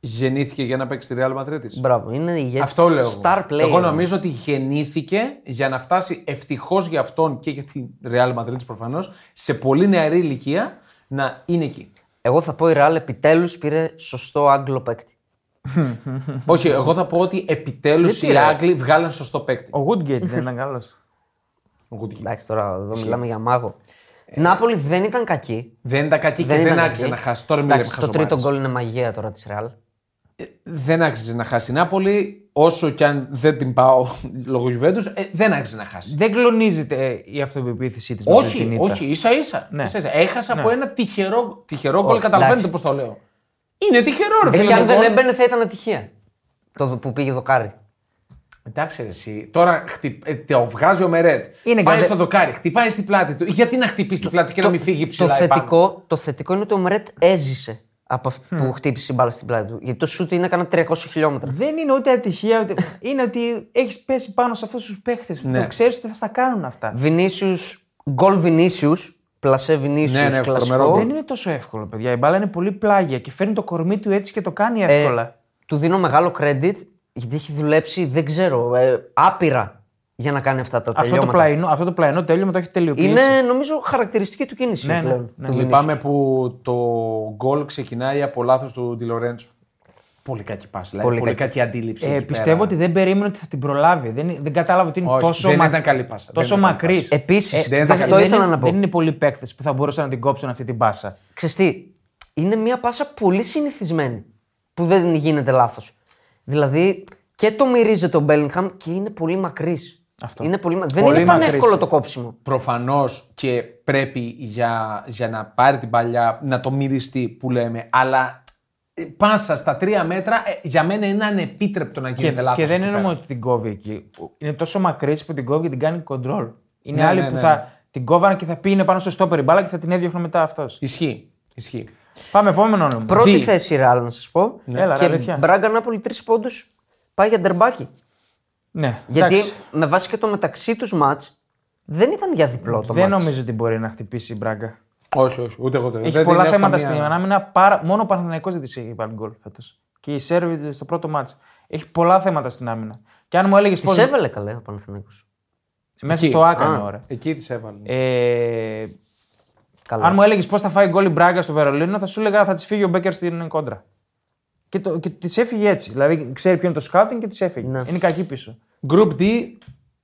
γεννήθηκε για να παίξει στη Real Madrid. Μπράβο. Είναι ηγέτης, Αυτό λέω. εγώ. Star player. Εγώ νομίζω ότι γεννήθηκε για να φτάσει ευτυχώς για αυτόν και για την Real Madrid προφανώς σε πολύ νεαρή ηλικία να είναι εκεί. Εγώ θα πω η Real επιτέλους πήρε σωστό Άγγλο παίκτη. *laughs* Όχι, εγώ θα πω ότι επιτέλους Γιατί, οι ρε; Άγγλοι βγάλαν σωστό παίκτη. Ο Woodgate δεν ήταν καλός. Ο Γκουτκι. Εντάξει, τώρα εδώ μιλάμε για μάγο. Νάπολη δεν ήταν κακή. Δεν ήταν κακή και Δεν δεν ήταν άξιζε κακή. να χάσει. Τώρα μιλάμε Εντάξει, το τρίτο γκολ είναι μαγεία τώρα της Real. Δεν άξιζε να χάσει η Νάπολη, όσο και αν δεν την πάω *laughs* λόγω Juventus, ε, δεν άξιζε να χάσει. δεν κλονίζεται ε, η αυτοπεποίθησή της. Όχι, όχι, ίσα ίσα. Ναι. ίσα, ίσα. Έχασα από ένα τυχερό, τυχερό γκολ, καταλαβαίνετε πώς εντάξει. το λέω. Είναι τυχερό, ρε Ε, φίλε. και το αν δεν γκολ. έμπαινε θα ήταν ατυχία. Το που πήγε δοκάρι. Εντάξει, ρε, εσύ. Τώρα χτυπ... ε, το βγάζει ο Μερέτ. Είναι πάει καντε- στο δοκάρι, χτυπάει στην πλάτη του. Γιατί να χτυπήσει την πλάτη και να μην φύγει το, ψηλά. επάνω. θετικό, το θετικό είναι ότι ο Μρέτ έζησε από αυτό που χτύπησε η μπάλα στην πλάτη του. Γιατί το σουτ είναι κανένα 300 χιλιόμετρα. Δεν είναι ούτε ατυχία, ούτε... είναι ότι έχεις πέσει πάνω σε αυτούς τους παίχτες που Ναι. το ξέρεις ότι θα στα κάνουν αυτά. Βινίσιους, γκολ Βινίσιους, πλασέ Βινίσιους, Ναι, ναι, τρομερό κλασικό. γκολ. Δεν είναι τόσο εύκολο, παιδιά. Η μπάλα είναι πολύ πλάγια και φέρνει το κορμί του έτσι και το κάνει Ε, εύκολα. του δίνω μεγάλο credit γιατί έχει δουλέψει, δεν ξέρω, ε, άπειρα για να κάνει αυτά τα αυτό, το τελειώματα. πλαϊνό, αυτό το πλαϊνό τέλειωμα το έχει τελειοποιήσει. Είναι νομίζω χαρακτηριστική του κίνηση Ναι, ναι, πλέον. ναι. του Vinicius. Λυπάμαι που το γκολ ξεκινάει από λάθος του Ντι Λορέντσο. Πολύ κακή πάση. Δηλαδή, Πολύ πολύ, κακή. κακή αντίληψη. Ε, εκεί πιστεύω πέρα. ότι δεν περίμενε ότι θα την προλάβει. Δεν, δεν κατάλαβε ότι είναι Όχι, τόσο, δεν μα- ήταν καλή πάσα. Δεν τόσο ήταν καλή μακρύς. πάσα. Επίσης, δεν ήταν αυτό καλή. ήθελα είναι, να πω. δεν είναι πολλοί παίκτες που θα μπορούσαν να την κόψουν αυτή την πάσα. Ξέρεις τι, είναι μια πάσα πολύ συνηθισμένη που δεν γίνεται λάθος. Δηλαδή και το μυρίζεται ο Μπέλιγχαμ και είναι πολύ μακρύς. Αυτό. Είναι πολύ... μα- Δεν Πολύ είναι μακρύς. πανεύκολο το κόψιμο. Προφανώς και πρέπει για, για να πάρει την παλιά να το μυριστεί που λέμε, αλλά ε, πάσα στα τρία μέτρα ε, για μένα είναι ανεπίτρεπτο να Και, γίνεται λάθος. και δεν εκεί είναι πέρα. μόνο ότι την κόβει εκεί. Είναι τόσο μακρύς που την κόβει και την κάνει control. Είναι Ναι, άλλοι ναι, που ναι. θα την κόβανε και θα πήγαινε πάνω στο στόπερ η μπάλα και θα την έδιωχνε μετά αυτός. Ισχύει. Ισχύει. Πάμε επόμενο όνομα. Πρώτη Δι. θέση Ρεάλ να σας πω. Έλα, ρε, και αλήθεια. Μπράγκα Νάπολη τρεις πόντους πάει για ντερμπάκι. Ναι, Γιατί εντάξει. με βάση και το μεταξύ τους ματ δεν ήταν για διπλό το δεν μάτς. νομίζω ότι μπορεί να χτυπήσει η Μπράγκα. Όχι, όχι, ούτε εγώ δεν Έχει δεν πολλά την έχω θέματα καμία- στην άμυνα. Πάρα... Μόνο ο Παναθηναϊκός δεν της έχει βάλει γκολ φέτος. Και η Σέρβη στο πρώτο μάτς. Έχει πολλά θέματα στην άμυνα. Και αν μου έλεγες Της πώ. έβαλε καλέ ο Παναθηναϊκός. Μέσα Εκεί. στο άκανε Α. ώρα. Εκεί τι έβαλε. Ε, Καλά. αν μου έλεγες πώς θα φάει γκολ η Μπράγκα στο Βερολίνο, θα σου έλεγα θα της φύγει ο Μπέκερ στην κόντρα. Και, το, και της έφυγε έτσι. Δηλαδή ξέρει ποιο είναι το σκάουτινγκ και της έφυγε. Ναι. Είναι κακή πίσω. Group D,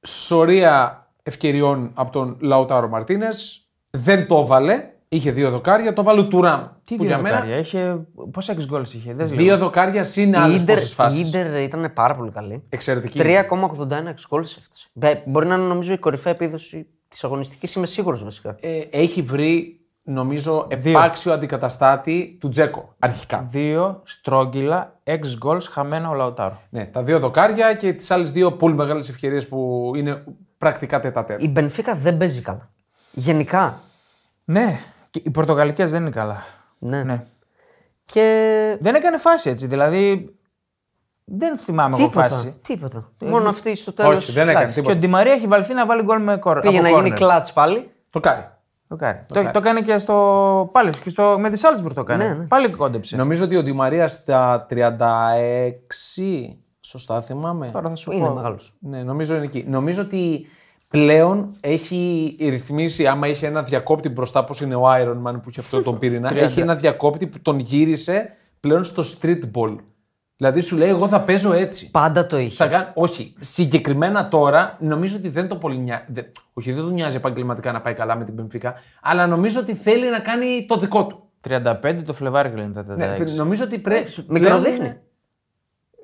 σωρία ευκαιριών από τον Λαουτάρο Μαρτίνες. Δεν το έβαλε. Είχε δύο δοκάρια, το βάλε ο Τουράμ. Τι που δύο για μένα δοκάρια, είχε; Πόσα έξι γκολ είχε, δεν Δύο δοκάρια συν η άλλες Ίντερ, πόσες φάσεις. η Ίντερ ήταν πάρα πολύ καλή. Εξαιρετική. 3,81 γκολ έφτασε. Μπε, Μπορεί να είναι νομίζω η κορυφαία επίδοση της αγωνιστικής, είμαι σίγουρος βασικά. Ε, έχει βρει, νομίζω, επάξιο αντικαταστάτη του Τζέκο αρχικά. Δύο στρόγγυλα, έξι γκολς χαμένα ο Λαουτάρο. Ναι, τα δύο δοκάρια και τις άλλες δύο πολύ μεγάλες ευκαιρίες που είναι πρακτικά τετατέτ. Η Μπενφίκα δεν παίζει καλά. Γενικά. Ναι, και οι Πορτογαλικές δεν είναι καλά. Ναι. Ναι. Και. Δεν έκανε φάση έτσι. Δηλαδή. Δεν θυμάμαι εγώ Τίποτα. φάση. Τίποτα. Μόνο αυτή στο τέλος. Όχι, δεν έκανε Και τίποτα. ο Ντιμαρία έχει βαλθεί να βάλει γκολ με κόρ. Πήγε από να γίνει corner. κλατ πάλι. Το κάνει. Το κάνει. Το, το, κάνει και στο. Πάλι και στο, με τη Σάλτσμπουργκ το κάνει. Ναι, ναι. Πάλι κόντεψε. Νομίζω ότι ο Ντι Μαρία στα 36. Σωστά θυμάμαι. Τώρα θα σου Είναι πω. μεγάλος. Ναι, νομίζω είναι εκεί. Νομίζω ότι πλέον έχει ρυθμίσει, άμα είχε ένα διακόπτη μπροστά, όπω είναι ο Iron Man που έχει αυτό τον πυρήνα, *laughs* έχει ένα διακόπτη που τον γύρισε πλέον στο street ball. Δηλαδή σου λέει, Εγώ θα παίζω έτσι. Πάντα το είχε. Θα κάνω... Όχι, συγκεκριμένα τώρα νομίζω ότι δεν το πολύ νοιάζει. Όχι, δεν του νοιάζει επαγγελματικά να πάει καλά με την Πενφύκα, αλλά νομίζω ότι θέλει να κάνει το δικό του. 35 το Φλεβάρι κλείνει τα 36. Ναι, νομίζω ότι πρέπει. Μικροδείχνει.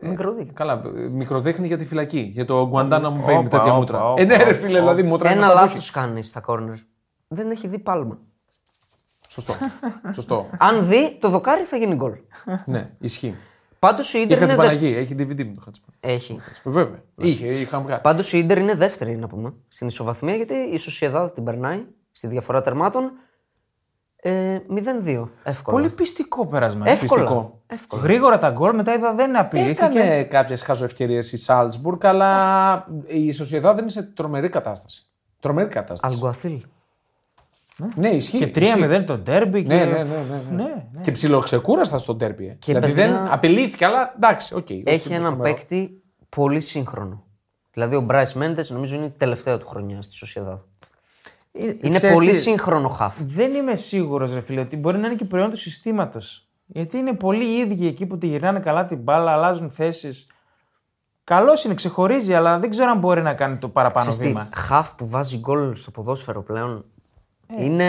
Μικροδείχνει. Καλά, μικροδείχνει για τη φυλακή. Για το Guantanamo Bay με Όπα, τέτοια όπα, μούτρα. όπα, Ε, ναι, ρε όπα, φίλε, δηλαδή μούτρα. είναι Ένα μεταδόχη. λάθος κάνεις στα κόρνερ. Δεν έχει δει πάλμα. Σωστό. Σωστό. Αν δει, το δοκάρι θα γίνει γκολ. ναι, ισχύει. Πάντως η Η Ίντερ είναι δεύτερη. Χατζηπαναγή, έχει DVD με το Χατζηπαναγή. Έχει. Βέβαια. Είχε, είχαν βγάλει. Πάντως η Ίντερ είναι δεύτερη, να πούμε, στην ισοβαθμία γιατί η Σοσιαδάδ την περνάει στη διαφορά τερμάτων. Ε, 0-2. Εύκολα. Πολύ πειστικό πέρασμα. Εύκολα. πειστικό. Εύκολα. Γρήγορα τα γκολ, μετά είδα δεν απειλήθηκε. Έκανε κάποιες χαζοευκαιρίες η Σάλτσμπουργκ, αλλά η Σοσιεδάδ δεν είναι σε τρομερή κατάσταση. Τρομερή κατάσταση. Αλγκουαθίλ. Ναι, ισχύει. Και ισχύει. 3-0 το ντέρμπι. Ναι, και... ναι, ναι, ναι, ναι. ναι. Και ψιλοξεκούραστα στο ντέρμπι. ε. Και δηλαδή παιδιά- δεν απειλήθηκε, αλλά εντάξει, οκ. Έχει όχι έναν τρομερό. παίκτη πολύ σύγχρονο. Δηλαδή ο Μπράις Μέντες νομίζω είναι η τελευταία του χρονιά στη Σοσιαδάδ. Ε, Είναι ξέρεις πολύ τι, σύγχρονο χαφ. Δεν είμαι σίγουρος, ρε φίλε, ότι μπορεί να είναι και προϊόν του συστήματος. Γιατί είναι πολλοί οι ίδιοι εκεί που τη γυρνάνε καλά την μπάλα, αλλάζουν θέσεις. Καλός είναι, ξεχωρίζει, αλλά δεν ξέρω αν μπορεί να κάνει το παραπάνω Ξέρεις τι, βήμα. χαφ που βάζει γκολ στο ποδόσφαιρο πλέον. Είναι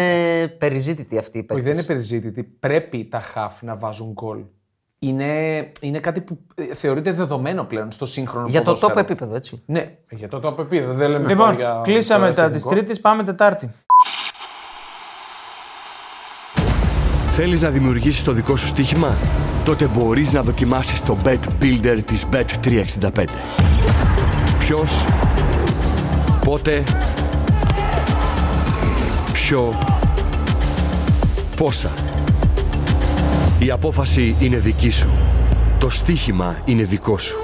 περιζήτητη αυτή η Όχι, δεν παίκτη. είναι περιζήτητη. Πρέπει τα χαφ να βάζουν γκολ. Είναι, είναι κάτι που ε, θεωρείται δεδομένο πλέον στο σύγχρονο Για το ποδόσφαιρο. top επίπεδο, έτσι. Ναι, για το top επίπεδο. Δεν λέμε τώρα Λοιπόν, για κλείσαμε τώρα τα τη αστυνομικό. Τρίτη, πάμε Τετάρτη. Θέλεις να δημιουργήσεις το δικό σου στοίχημα; Τότε μπορείς να δοκιμάσεις το Bet Builder της Bet365. Ποιος, πότε, ποιο, πόσα; Η απόφαση είναι δική σου. Το στοίχημα είναι δικό σου.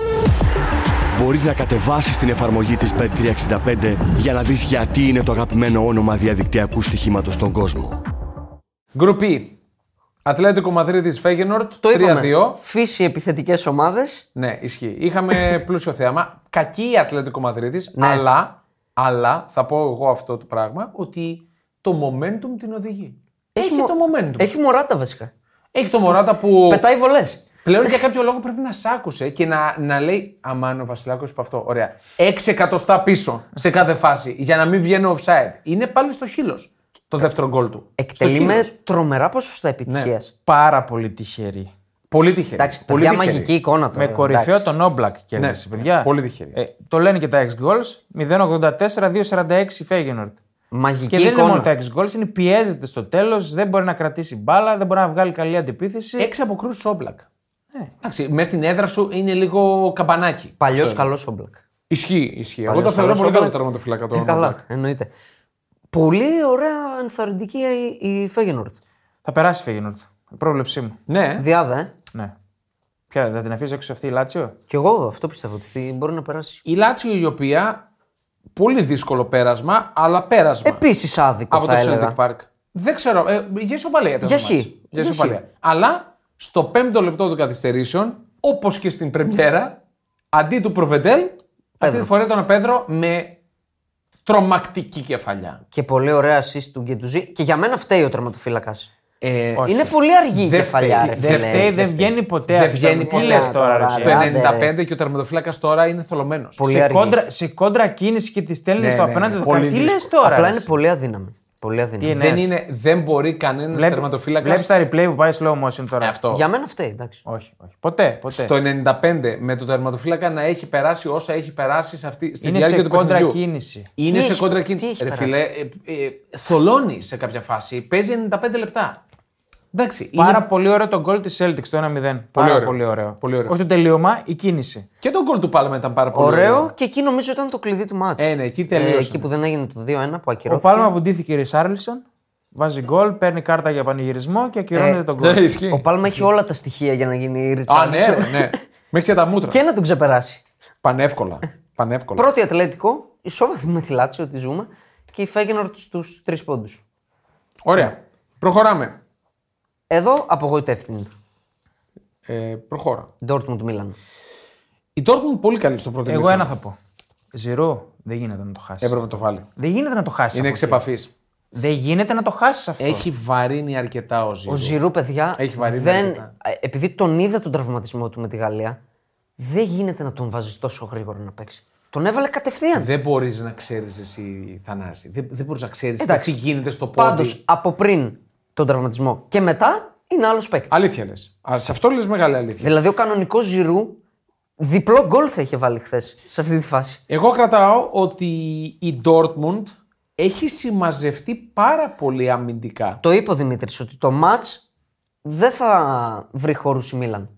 Μπορείς να κατεβάσεις την εφαρμογή της Bet365 για να δεις γιατί είναι το αγαπημένο όνομα διαδικτυακού στοιχήματος στον κόσμο. Group E. Ατλέτικο Μαδρίτης Φέγενορτ. Το 3-2. είπαμε. Φύση επιθετικές ομάδες. Ναι, ισχύει. Είχαμε *laughs* πλούσιο θέαμα. Κακή η Ατλέτικο Μαδρίτης, Ναι. αλλά, αλλά θα πω εγώ αυτό το πράγμα ότι το momentum την οδηγεί. Έχει, μο- το momentum. Έχει, Έχει μωράτα βασικά. το Μωράτα που Πετάει βολές. πλέον για κάποιο λόγο πρέπει να σ' άκουσε και να, να λέει Αμάν ο Βασιλάκος είπε αυτό. Ωραία. 6 εκατοστά πίσω σε κάθε φάση για να μην βγαίνω offside. Είναι πάλι στο χείλος το δεύτερο γκολ του. Εκτελεί Στο με χείλος. τρομερά ποσοστά επιτυχίας. Πάρα πολύ τυχερή. Πολύ τυχερή. Εντάξει, πολύ παιδιά, τυχερή. μαγική εικόνα τώρα. Με κορυφαίο εντάξει. τον Όμπλακ κέρδισε, Ναι, παιδιά. πολύ τυχερή. Ε, το λένε και τα ex goals. 0,84-2,46 Φέγενορτ. Μαγική Και δεν είναι εικόνα. μόνο τα ex goals, είναι πιέζεται στο τέλος, δεν μπορεί να κρατήσει μπάλα, δεν μπορεί να βγάλει καλή αντεπίθεση. Έξι αποκρούσει Όμπλακ. Εντάξει, μέσα στην έδρα σου είναι λίγο καμπανάκι. Παλιός καλός Όμπλακ. Ισχύει, ισχύει. Εγώ Παλιός το θεωρώ καλός πολύ καλό Όμπλακ. τερματοφύλακα το Ε, Όμπλακ. καλά, εννοείται. Πολύ ωραία ενθαρρυντική η, η Φέγενορτ. Θα περάσει η Φέγενορτ. Πρόβλεψή μου. Ναι, Διάδα, ε. Ναι. Ποια, θα την αφήσει έξω αυτή η Λάτσιο; Κι εγώ αυτό πιστεύω ότι θα- μπορεί να περάσει. η Λάτσιο η οποία πολύ δύσκολο πέρασμα, αλλά πέρασμα Επίσης άδικο από θα το έλεγα. Celtic Park. Δεν ξέρω, ε, για ισοπαλία ήταν Για το χ. μάτς. Για Για ισοπαλία. χ. Αλλά στο πέμπτο λεπτό των καθυστερήσεων, όπως και στην Πρεμιέρα, αντί του Προβεντέλ, αυτή τη φορά τον Πέδρο με τρομακτική κεφαλιά. Και πολύ ωραία assist του Γκεντουζή. Και για μένα φταίει ο τερματοφύλακας. Ε, Είναι πολύ αργή η Δεν κεφαλιά, φταίει, ρε δεν φίλε. φταίει, δεν βγαίνει ποτέ Δεν αυτό. βγαίνει Τι ποτέ. λες τώρα, ρε. Τώρα, στο άντε, 95 και ο τερματοφύλακας τώρα είναι θολωμένος. Πολύ σε, αργή. κόντρα, σε κόντρα κίνηση και τη στέλνεις Ναι, στο ναι, απέναντι ναι, το πολύ κάνει. Τι λες δύσκολο. τώρα. Απλά ρε. είναι πολύ αδύναμη. Πολύ αδύναμη. είναι; Δεν, Ναι. είναι, δεν μπορεί κανένας Βλέπει τερματοφύλακα. τα replay που πάει slow motion τώρα; Ε, αυτό. Για μένα φταίει, εντάξει. Όχι, όχι. Ποτέ, ποτέ. Στο 95 με το τερματοφύλακα να έχει περάσει όσα έχει περάσει σε αυτή, στη Είναι διάρκεια σε του κόντρα παιχνιδιού. κίνηση. Είναι Τι σε έχει- κόντρα τι κίνηση. έχει Ρε περάσει; φίλε, ε, ε, θολώνει σε κάποια φάση. Παίζει 95 λεπτά. Εντάξει. Πάρα είναι... πολύ ωραίο το γκολ της Celtics το 1-0. Πάρα ωραίο. πολύ ωραίο. Πολύ ωραίο. Όχι το τελείωμα, η κίνηση. Και το γκολ του Πάλμα ήταν πάρα πολύ Ωραίο και εκεί νομίζω ήταν το κλειδί του μάτς. Ε, ναι, εκεί τελείωσε. εκεί που δεν έγινε το 2-1 που Ο ακυρώθηκε. Πάλμα βουντήθηκε η Ρισάρλισον, βάζει γκολ, παίρνει κάρτα για πανηγυρισμό και ακυρώνεται Ε, τον Δεν γκολ. ισχύει. Ο Πάλμα έχει όλα τα στοιχεία για να γίνει η Α, ναι, Ριτσάρλισον. ρε, ναι. Μέχρι και τα μούτρα. και να τον ξεπεράσει. Πανεύκολα. Πανεύκολα. Πρώτη Ατλέτικο, ισόβαθμη με τη Λάτσιο, τη ζούμε, και η Φέγενορτ στους τρεις πόντους. Ωραία. Προχωράμε. Εδώ απογοητεύτηκε. Ε, προχώρα. Ντόρτμουντ Μίλαν. Η Dortmund πολύ καλή στο πρώτο Εγώ ημίχρονο. ένα θα πω. Ζηρού, δεν γίνεται να το χάσεις. Έπρεπε να το βάλει. Δεν γίνεται να το χάσεις. Είναι εξ επαφής. Δεν γίνεται να το χάσεις αυτό. Έχει βαρύνει αρκετά ο Ζήρου. Ο Ζηρού, παιδιά, Έχει βαρύνει δεν, αρκετά. ε, επειδή τον είδα τον τραυματισμό του με τη Γαλλία, δεν γίνεται να τον βάζεις τόσο γρήγορα να παίξει. Τον έβαλε κατευθείαν. Δεν μπορείς να ξέρεις εσύ, Θανάση. Δεν, δεν μπορείς να ξέρεις τι Εντάξει. γίνεται στο πόδι. Πάντω, από πριν τον τραυματισμό και μετά είναι άλλος παίκτης. Αλήθεια λες. Σε αυτό λες μεγάλη αλήθεια. Δηλαδή, ο κανονικός Ζηρού διπλό γκολ θα είχε βάλει χθες σε αυτή τη φάση. Εγώ κρατάω ότι η Dortmund έχει συμμαζευτεί πάρα πολύ αμυντικά. Το είπε ο Δημήτρης ότι το ματ δεν θα βρει χώρους η Μίλαν.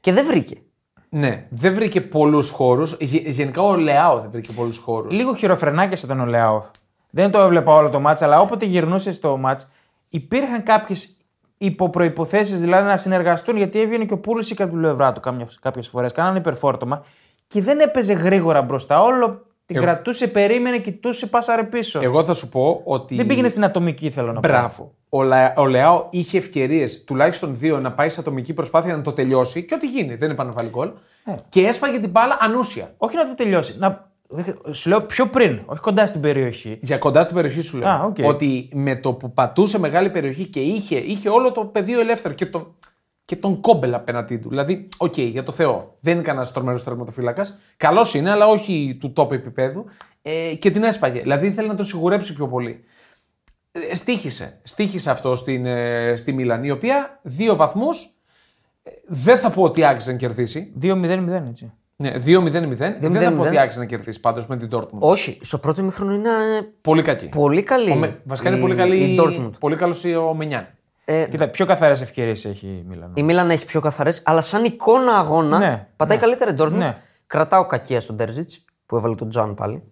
Και δεν βρήκε. Ναι, δεν βρήκε πολλούς χώρους. Γενικά ο Λεάο δεν βρήκε πολλούς χώρους. Λίγο χειροφρενάκια ήταν ο Λεάο. Δεν το έβλεπα όλο το μάτς, αλλά όποτε γυρνούσε στο μάτς, υπήρχαν κάποιες υποπροποθέσει δηλαδή να συνεργαστούν γιατί έβγαινε και ο Πούλησικ από την πλευρά του κάποιες φορές. Κάνανε υπερφόρτωμα και δεν έπαιζε γρήγορα μπροστά. Όλο την Εγώ- κρατούσε, περίμενε, κοιτούσε, πάσαρε πίσω. Εγώ θα σου πω ότι. Δεν πήγαινε στην ατομική, θέλω να πω. Μπράβο. Ο, Λα... ο Λεάο είχε ευκαιρίες τουλάχιστον δύο να πάει σε ατομική προσπάθεια να το τελειώσει και ό,τι γίνει. Δεν είπα να βάλει γκολ. Ε. Και έσφαγε την μπάλα ανούσια. Όχι να το τελειώσει. Να... Σου λέω πιο πριν, όχι κοντά στην περιοχή. Για κοντά στην περιοχή σου λέω. Α, οκ. Ότι με το που πατούσε μεγάλη περιοχή και είχε, είχε όλο το πεδίο ελεύθερο και, το, και τον Κόμπελ απέναντί του. Δηλαδή, οκ, για το Θεό. Δεν είναι κανένας τρομερός τερματοφύλακας. Καλός είναι, αλλά όχι του top επίπεδου. Ε, και την έσπαγε. Δηλαδή, ήθελε να το σιγουρέψει πιο πολύ. Ε, στήχησε. Στοίχισε αυτό στην, ε, στη Μίλαν, η οποία δύο βαθμούς δεν θα πω ότι άξιζε να κερδίσει. 2-0-0 έτσι. Ναι, 2-0-0. Δεν θα πω 2-0-0. ότι άξιζε να κερδίσεις πάντως με την Dortmund. Όχι, στο πρώτο ημίχρονο είναι Πολύ κακή. πολύ καλή. Ο Με- Βασικά είναι η- πολύ καλή. Η Dortmund. Πολύ καλός ο Μενιάν. Ε, Κοίτα, πιο καθαρές ευκαιρίες έχει η Μίλαν. η Μίλαν έχει πιο καθαρές, αλλά σαν εικόνα αγώνα Ναι, πατάει καλύτερα η Dortmund. Ναι. Κρατάω κακία στον Τέρζιτ που έβαλε τον Τζαν πάλι.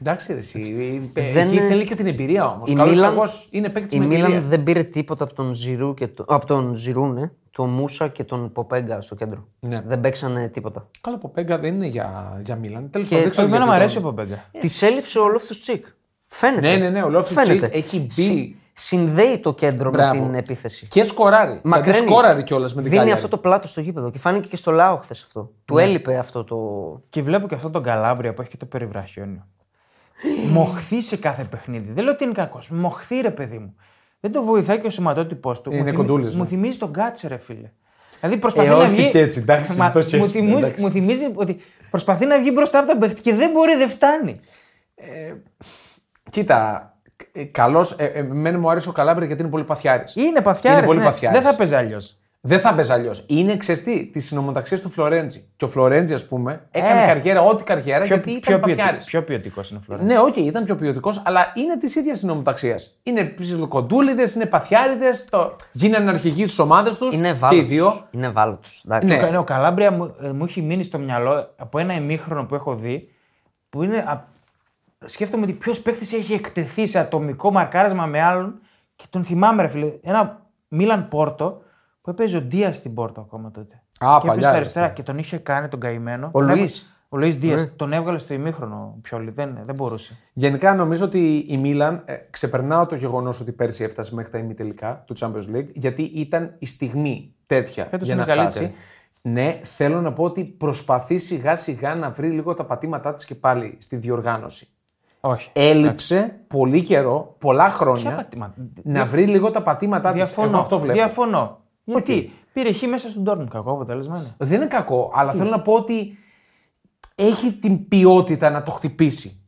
Εντάξει, ρε, εσύ. Δεν Δεν Εκεί είναι- θέλει και την εμπειρία όμως. Η Καλός Μίλαν, κακός είναι παίκτης η με Μίλαν εμπειρία. δεν πήρε τίποτα από τον Ζηρού, και το, από τον Ζηρού ναι, τον Μούσα και τον Ποπέγκα στο κέντρο. Ναι. Δεν παίξανε τίποτα. Καλά, ο Πέγκα δεν είναι για, για Μίλαν. Τέλος Και πάντων, δεν ξέρω Εμένα μου γιατί αρέσει ο τον- Πομπέγκα. Της έλειψε ο Λόφτο Τσίκ. Φαίνεται. Ναι, ναι, ναι, ο Loftus-Cheek Φαίνεται. έχει μπει. Συ- συνδέει το κέντρο Μπράβο. με την επίθεση. Και σκοράρει. Μακραίνει. Δηλαδή σκόραρε κιόλας με την Δίνει Κάλιαρη. αυτό το πλάτο στο γήπεδο και φάνηκε και στο Λάο χθες αυτό. Του Ναι. έλειπε αυτό το. Και βλέπω και αυτό τον Καλάμπρια που έχει και το περιβραχιόνιο. Μοχθεί σε κάθε παιχνίδι. Δεν λέω ότι είναι κακός. Μοχθεί ρε παιδί μου. Δεν το βοηθάει και ο σωματότυπος του. Είναι μου, θυμί- κοντούλης, ναι. μου θυμίζει τον Κάτσε, ρε φίλε. Δηλαδή προσπαθεί Ε, να όχι βγει. και έτσι, εντάξει, Μα- το χέστηκε, μου, θυμίζει, εντάξει. μου θυμίζει ότι προσπαθεί να βγει μπροστά από τον παίχτη και δεν μπορεί, δεν φτάνει. Κοίτα, καλός. Ε, ε, εμένα μου αρέσει ο Καλάμπρη γιατί είναι πολύ παθιάρης. Είναι παθιάρης. Είναι πολύ ναι. παθιάρης. Δεν θα παίζει αλλιώς. Δεν θα παίζει αλλιώς. Είναι ξεστή τη συνομοταξία του Φλωρέντζη. Και ο Φλωρέντζη, ας πούμε, έκανε Ε. καριέρα, ό,τι καριέρα, Πιο, γιατί πιο, ήταν παθιάρης. ποιοτικό, πιο ποιοτικός είναι ο Φλωρέντζη. Ναι, όχι, ήταν πιο ποιοτικός, αλλά είναι της ίδιας συνομοταξία. Είναι ψιλοκοντούλιδες, είναι παθιάριδες, το... γίνανε αρχηγοί στις ομάδες τους. Είναι και οι ευάλωτος. δύο. Είναι ευάλωτος. Ναι. Ο, ο Καλάμπρια μου, ε, μου έχει μείνει στο μυαλό από ένα ημίχρονο που έχω δει που είναι. α, σκέφτομαι ότι ποιος παίχτη έχει εκτεθεί σε ατομικό μαρκάρισμα με άλλον και τον θυμάμαι, ρε φίλε. Ένα Μίλαν Πόρτο που έπαιζε ο Ντία στην Πόρτο ακόμα τότε. Α, και παλιά, έπαιζε ρε, αριστερά αυτό. και τον είχε κάνει τον καημένο. Ο Τον Λουίς. έβγα- Ο Λουίς Δίας. Τον έβγαλε στο ημίχρονο πιόλι. Δεν, δεν μπορούσε. Γενικά νομίζω ότι η Μίλαν ε, ξεπερνάω το γεγονός ότι πέρσι έφτασε μέχρι τα ημιτελικά του Champions League, γιατί ήταν η στιγμή τέτοια Φέτος για είναι να φτάσει. καλύτερη. Ναι, θέλω να πω ότι προσπαθεί σιγά σιγά να βρει λίγο τα πατήματά της και πάλι στη διοργάνωση. Όχι. Έλειψε πολύ καιρό, πολλά Ποια χρόνια, πατήμα- να βρει λίγο τα πατήματά της. Διαφωνώ. αυτό βλέπω. Διαφωνώ. Γιατί; Πήρε χ μέσα στον Τόρμουν. Κακό αποτέλεσμα είναι. Δεν είναι κακό, αλλά θέλω να πω ότι έχει την ποιότητα να το χτυπήσει.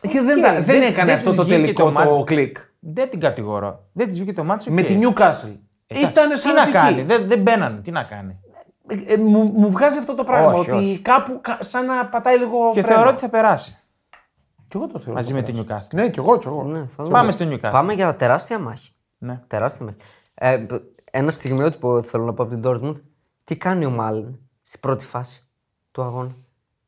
Και δεν, τα- δεν, δεν- έκανε δεν αυτό της το βγήκε τελικό το το, μάτς. κλικ. Δεν την κατηγορώ. Δεν της βγήκε το μάτσο. Με τη Newcastle. Ήταν σαν Τι να κάνει; Δεν, δεν μπαίνανε. Τι να κάνει; Ε, ε, μου, μου βγάζει αυτό το πράγμα. Όχι, ότι όχι. κάπου κα- σαν να πατάει λίγο. Και φρένο. θεωρώ ότι θα περάσει. Κι εγώ το θεωρώ. Μαζί το με τη περάσει. Newcastle. Ναι, κι εγώ, κι εγώ. Ναι, θα Πάμε δούμε. στο Newcastle. Πάμε για τεράστια μάχη. Ναι. Τεράστια μάχη. Ε, π- ένα στιγμιότυπο που θέλω να πω από την Dortmund. Τι κάνει ο Μάλιν στην πρώτη φάση του αγώνα;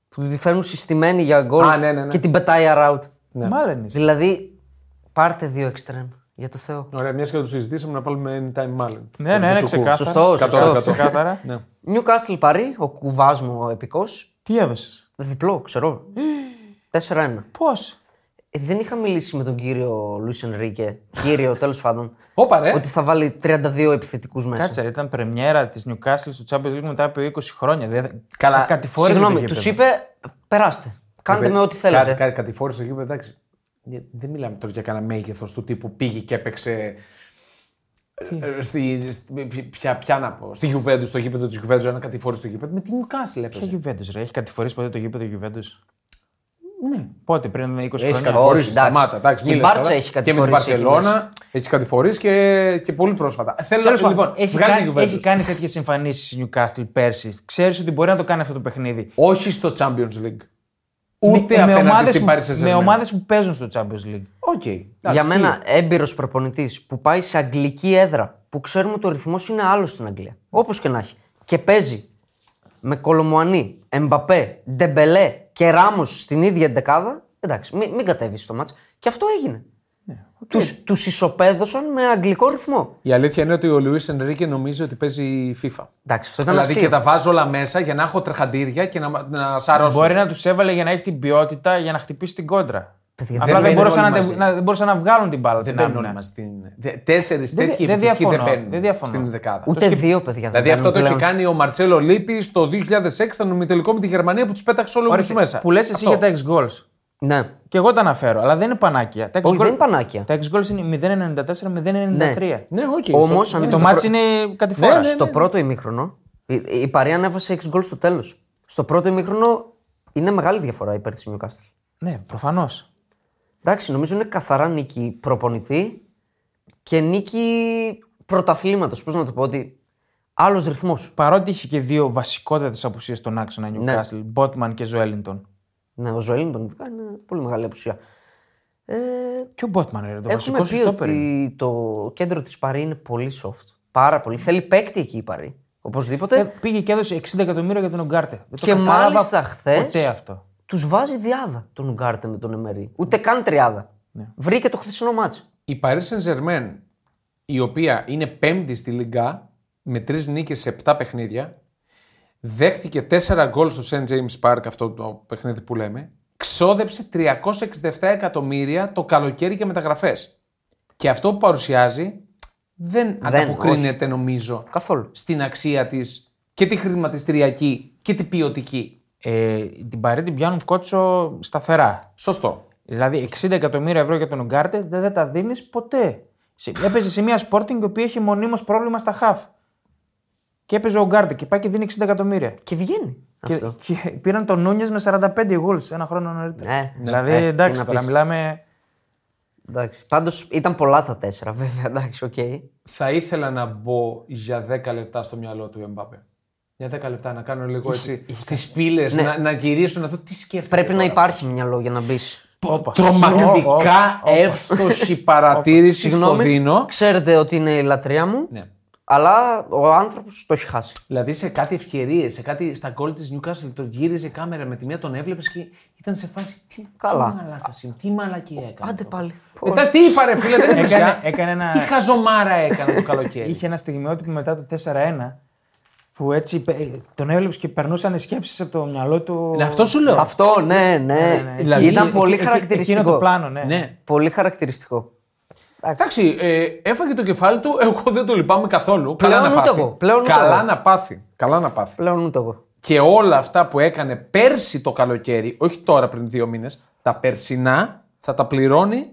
Που τη φέρνουν συστημένη για γκολ Α, ναι, ναι, ναι. και την πετάει around. Μάλλον είσαι. Δηλαδή, πάρτε δύο εξτρέμ. Για το Θεό. Ωραία, μιας και το συζητήσαμε να βάλουμε anytime Malen. Ναι, ναι, ναι, ξεκάθαρα. Σωστό, σωστό. Κατώ, Ξεκάθαρα. Ναι. Newcastle Paris, ο κουβάς μου ο επικός. Τι έδωσε. Διπλό, ξέρω. *gasps* 4-1. Πώς; Ε, δεν είχα μιλήσει με τον κύριο Λουί Ενρίκε, κύριο τέλος πάντων, Όπα, ρε. ότι θα βάλει 32 επιθετικούς μέσα. Κάτσε, ρε, ήταν πρεμιέρα της Newcastle στο Champions League μετά από 20 χρόνια. Δεν... Καλά, θα κατηφόρησε το Συγγνώμη, γήπεδο. τους είπε περάστε. Κάντε με ό,τι θέλετε. Κάτσε, κάτι κατηφόρησε στο γήπεδο, εντάξει. Ε, Δεν μιλάμε τώρα για κανένα μέγεθος του τύπου πήγε και έπαιξε. ε, Στη, στη- ποια, ποια να πω, στη Juventus, στο γήπεδο της Juventus, ένα κατηφόρησε στο γήπεδο. Με την Newcastle έπαιζε. Ποια Juventus, ρε. Έχει κατηφορήσει ποτέ το γήπεδο Juventus. Ναι. Πότε, πριν 20 Έχει χρόνια. κατηφορήσει, εντάξει. σταμάτα. Εντάξει, Και η μίλας Μπάρτσα τώρα. έχει Και με την κατηφορήσει εκεί Παρσελώνα έχει κατηφορήσει και, και πολύ πρόσφατα. Θέλω Τέλος να πάντων, λοιπόν, έχει, βγάλει κάνει, η Juventus. έχει κάνει τέτοιες εμφανίσεις η Newcastle πέρσι. Ξέρεις ότι μπορεί να το κάνει αυτό το παιχνίδι; Όχι στο Champions League. Ούτε με, με απέναντι ομάδες στην που, Paris Saint-Germain. με ομάδες που παίζουν στο Champions League. Οκ. Για μένα, έμπειρος προπονητής που πάει σε αγγλική έδρα, που ξέρουμε ότι ο ρυθμός είναι άλλο στην Αγγλία. Όπως και να έχει. Και παίζει με Κολομουανί, Εμπαπέ, Ντεμπελέ και Ράμος στην ίδια ενδεκάδα. Εντάξει, μην, μην κατέβεις στο ματς. Και αυτό έγινε. Ναι, Τους, τους ισοπέδωσαν με αγγλικό ρυθμό. Η αλήθεια είναι ότι ο Λουίς Ενρίκε νομίζει ότι παίζει FIFA. Εντάξει, αυτό ήταν Δηλαδή αστείο. και τα βάζω όλα μέσα για να έχω τρεχαντήρια και να, να σαρώσω. Μπορεί να τους έβαλε για να έχει την ποιότητα για να χτυπήσει την κόντρα. Παιδιά, Απλά δεν δεν, μπαίνουν μπορούσαν όλοι να, μαζί. να, δεν μπορούσαν να βγάλουν την μπάλα. Δεν την μπαίνουν άμυνα. όλοι μαζί στην. Τέσσερις Δεν- τέτοιοι δεν επιθετικοί δεν διαφωνώ, μπαίνουν δεν διαφωνώ. στην δεκάδα. Ούτε δύο παιδιά δεν Δηλαδή αυτό το μπαίνουν έχει πλέον. κάνει ο Μαρτσέλο Λίπη το 2006 στον ημιτελικό με τη Γερμανία που τους πέταξε όλου Ωραία, μέσα. Που λες εσύ Αυτό. για τα ex goals. Ναι. Και εγώ τα αναφέρω, αλλά δεν είναι πανάκια. Τα ex Όχι, goal- δεν είναι πανάκια. Τα ex goals είναι 0,94 με 0,93. Ναι, όχι. Όμως, στο- αν Το στο μάτς πρω- είναι κατηφόρα. Ναι, ναι, στο πρώτο ημίχρονο, η, η Παρή ανέβασε 6 γκολ στο τέλος. Στο πρώτο ημίχρονο είναι μεγάλη διαφορά υπέρ τη Newcastle. Ναι, προφανώς. Εντάξει, νομίζω είναι καθαρά νίκη προπονητή και νίκη πρωταθλήματος. Πώς να το πω, ότι άλλος ρυθμός. Παρότι είχε και δύο βασικότατες απουσίες στον άξονα Ναι. Newcastle, Botman και Ζωέλινγκτον. Ναι, ο Ζωέλιντον ειδικά είναι πολύ μεγάλη απουσία. Ε, Και ο Botman, ρε, το έχουμε βασικό πει σου στόπερ. είναι. ότι το κέντρο της Παρή είναι πολύ soft. Πάρα πολύ. Θέλει παίκτη εκεί η Παρή. Οπωσδήποτε. Ε, πήγε και έδωσε 60 εκατομμύρια για τον Ογκάρτε. Δεν το Και κατάλαβα μάλιστα χθες- Ποτέ αυτό. Τους βάζει διάδα τον Ουγκάρτε με τον Εμερή. Ούτε καν τριάδα. Ναι. Βρήκε το χθεσινό μάτσο. Η Paris Saint-Germain, η οποία είναι πέμπτη στη Λιγκά με τρεις νίκες σε 7 παιχνίδια, δέχτηκε 4 γκολ στο St. James Park, αυτό το παιχνίδι που λέμε, ξόδεψε 367 εκατομμύρια το καλοκαίρι και μεταγραφές. Και αυτό που παρουσιάζει δεν, ανταποκρίνεται, νομίζω, Καθόλου. στην αξία της και τη χρηματιστηριακή και την ποιοτική. Ε, την Παρή την πιάνουν κότσο σταθερά. Σωστό. Δηλαδή 60 εκατομμύρια ευρώ για τον Ογκάρτε δεν, δεν τα δίνεις ποτέ. Σε- Έπαιζε σε μια Sporting η οποία έχει μονίμως πρόβλημα στα χαφ. Και έπαιζε ο Ογκάρτε και πάει και δίνει 60 εκατομμύρια. Και βγαίνει Και, αυτό. και πήραν τον Νούνιες με 45 γκολ ένα χρόνο νωρίτερα. Ε, δηλαδή ε, τι εντάξει να τώρα πεις. μιλάμε. Εντάξει. Πάντως ήταν πολλά τα τέσσερα, βέβαια. Εντάξει, οκ. Θα ήθελα να μπω για 10 λεπτά στο μυαλό του Εμπάπε. Για 10 λεπτά να κάνω λίγο έτσι στις πύλες, να, να γυρίσω να δω τι σκέφτεται. Πρέπει να τώρα. υπάρχει μυαλό για να μπεις. Όπα. Τρομακτικά εύστοχη παρατήρηση σ' το δίνω. ξέρετε ότι είναι η λατρεία μου, Ναι. αλλά ο άνθρωπος το έχει χάσει. Δηλαδή σε κάτι ευκαιρίες, σε κάτι στα γκολ της Newcastle, το γύριζε η κάμερα με τη μία, τον έβλεπες και ήταν σε φάση. Τι, Καλά. Τι μαλάκας είναι, τι μαλακία έκανε. Άντε πάλι. Μετά τι είπα, ρε φίλε, δεν είναι Έκανε- φυσικά. έκανε ένα- Τι χαζομάρα έκανε το καλοκαίρι. Είχε ένα στιγμιότυπο μετά το 4-1 που έτσι ε, τον έβλεπε και περνούσαν οι σκέψεις από το μυαλό του. Ναι, αυτό σου λέω. Αυτό, ναι, ναι. Δηλαδή, Ήταν εκεί- πολύ Εκ- εκ- χαρακτηριστικό. Εκείνο το πλάνο, ναι. Ναι. Πολύ χαρακτηριστικό. Εντάξει. Εντάξει, ε, έφαγε το κεφάλι του, εγώ δεν το λυπάμαι καθόλου. Πλέον Καλά να ούτε πάθει. εγώ, πλέον ούτε Καλά εγώ. να πάθει. Καλά να πάθει. Πλέον ούτε εγώ. Και όλα αυτά που έκανε πέρσι το καλοκαίρι, όχι τώρα πριν δύο μήνες, τα περσινά θα τα πληρώνει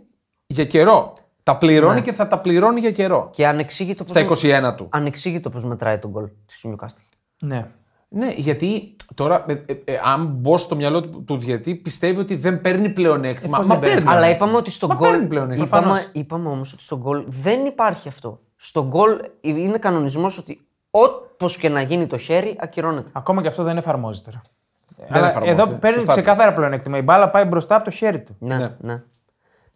για καιρό. Τα πληρώνει και θα τα πληρώνει για καιρό. Και ανεξήγητο Στα πώς, 21 του. ανεξήγητο πώς μετράει τον γκολ της Newcastle. Ναι. Ναι, γιατί τώρα, ε, ε, ε, αν μπω στο μυαλό του, του διαιτή, πιστεύει ότι δεν παίρνει πλεονέκτημα. πώς Μα δεν παίρνει. παίρνει. Αλλά είπαμε ότι στον Μα γκολ. παίρνει πλεονέκτημα. Είπαμε, προφανώς. είπαμε όμως ότι στον γκολ δεν υπάρχει αυτό. Στον γκολ είναι κανονισμός ότι όπως και να γίνει το χέρι, ακυρώνεται. Ακόμα και αυτό δεν εφαρμόζεται. ρε. Δεν Αλλά εφαρμόζεται. εδώ παίρνει Σωστά. ξεκάθαρα πλεονέκτημα. Η μπάλα πάει μπροστά από το χέρι του. Ναι, Ναι. ναι.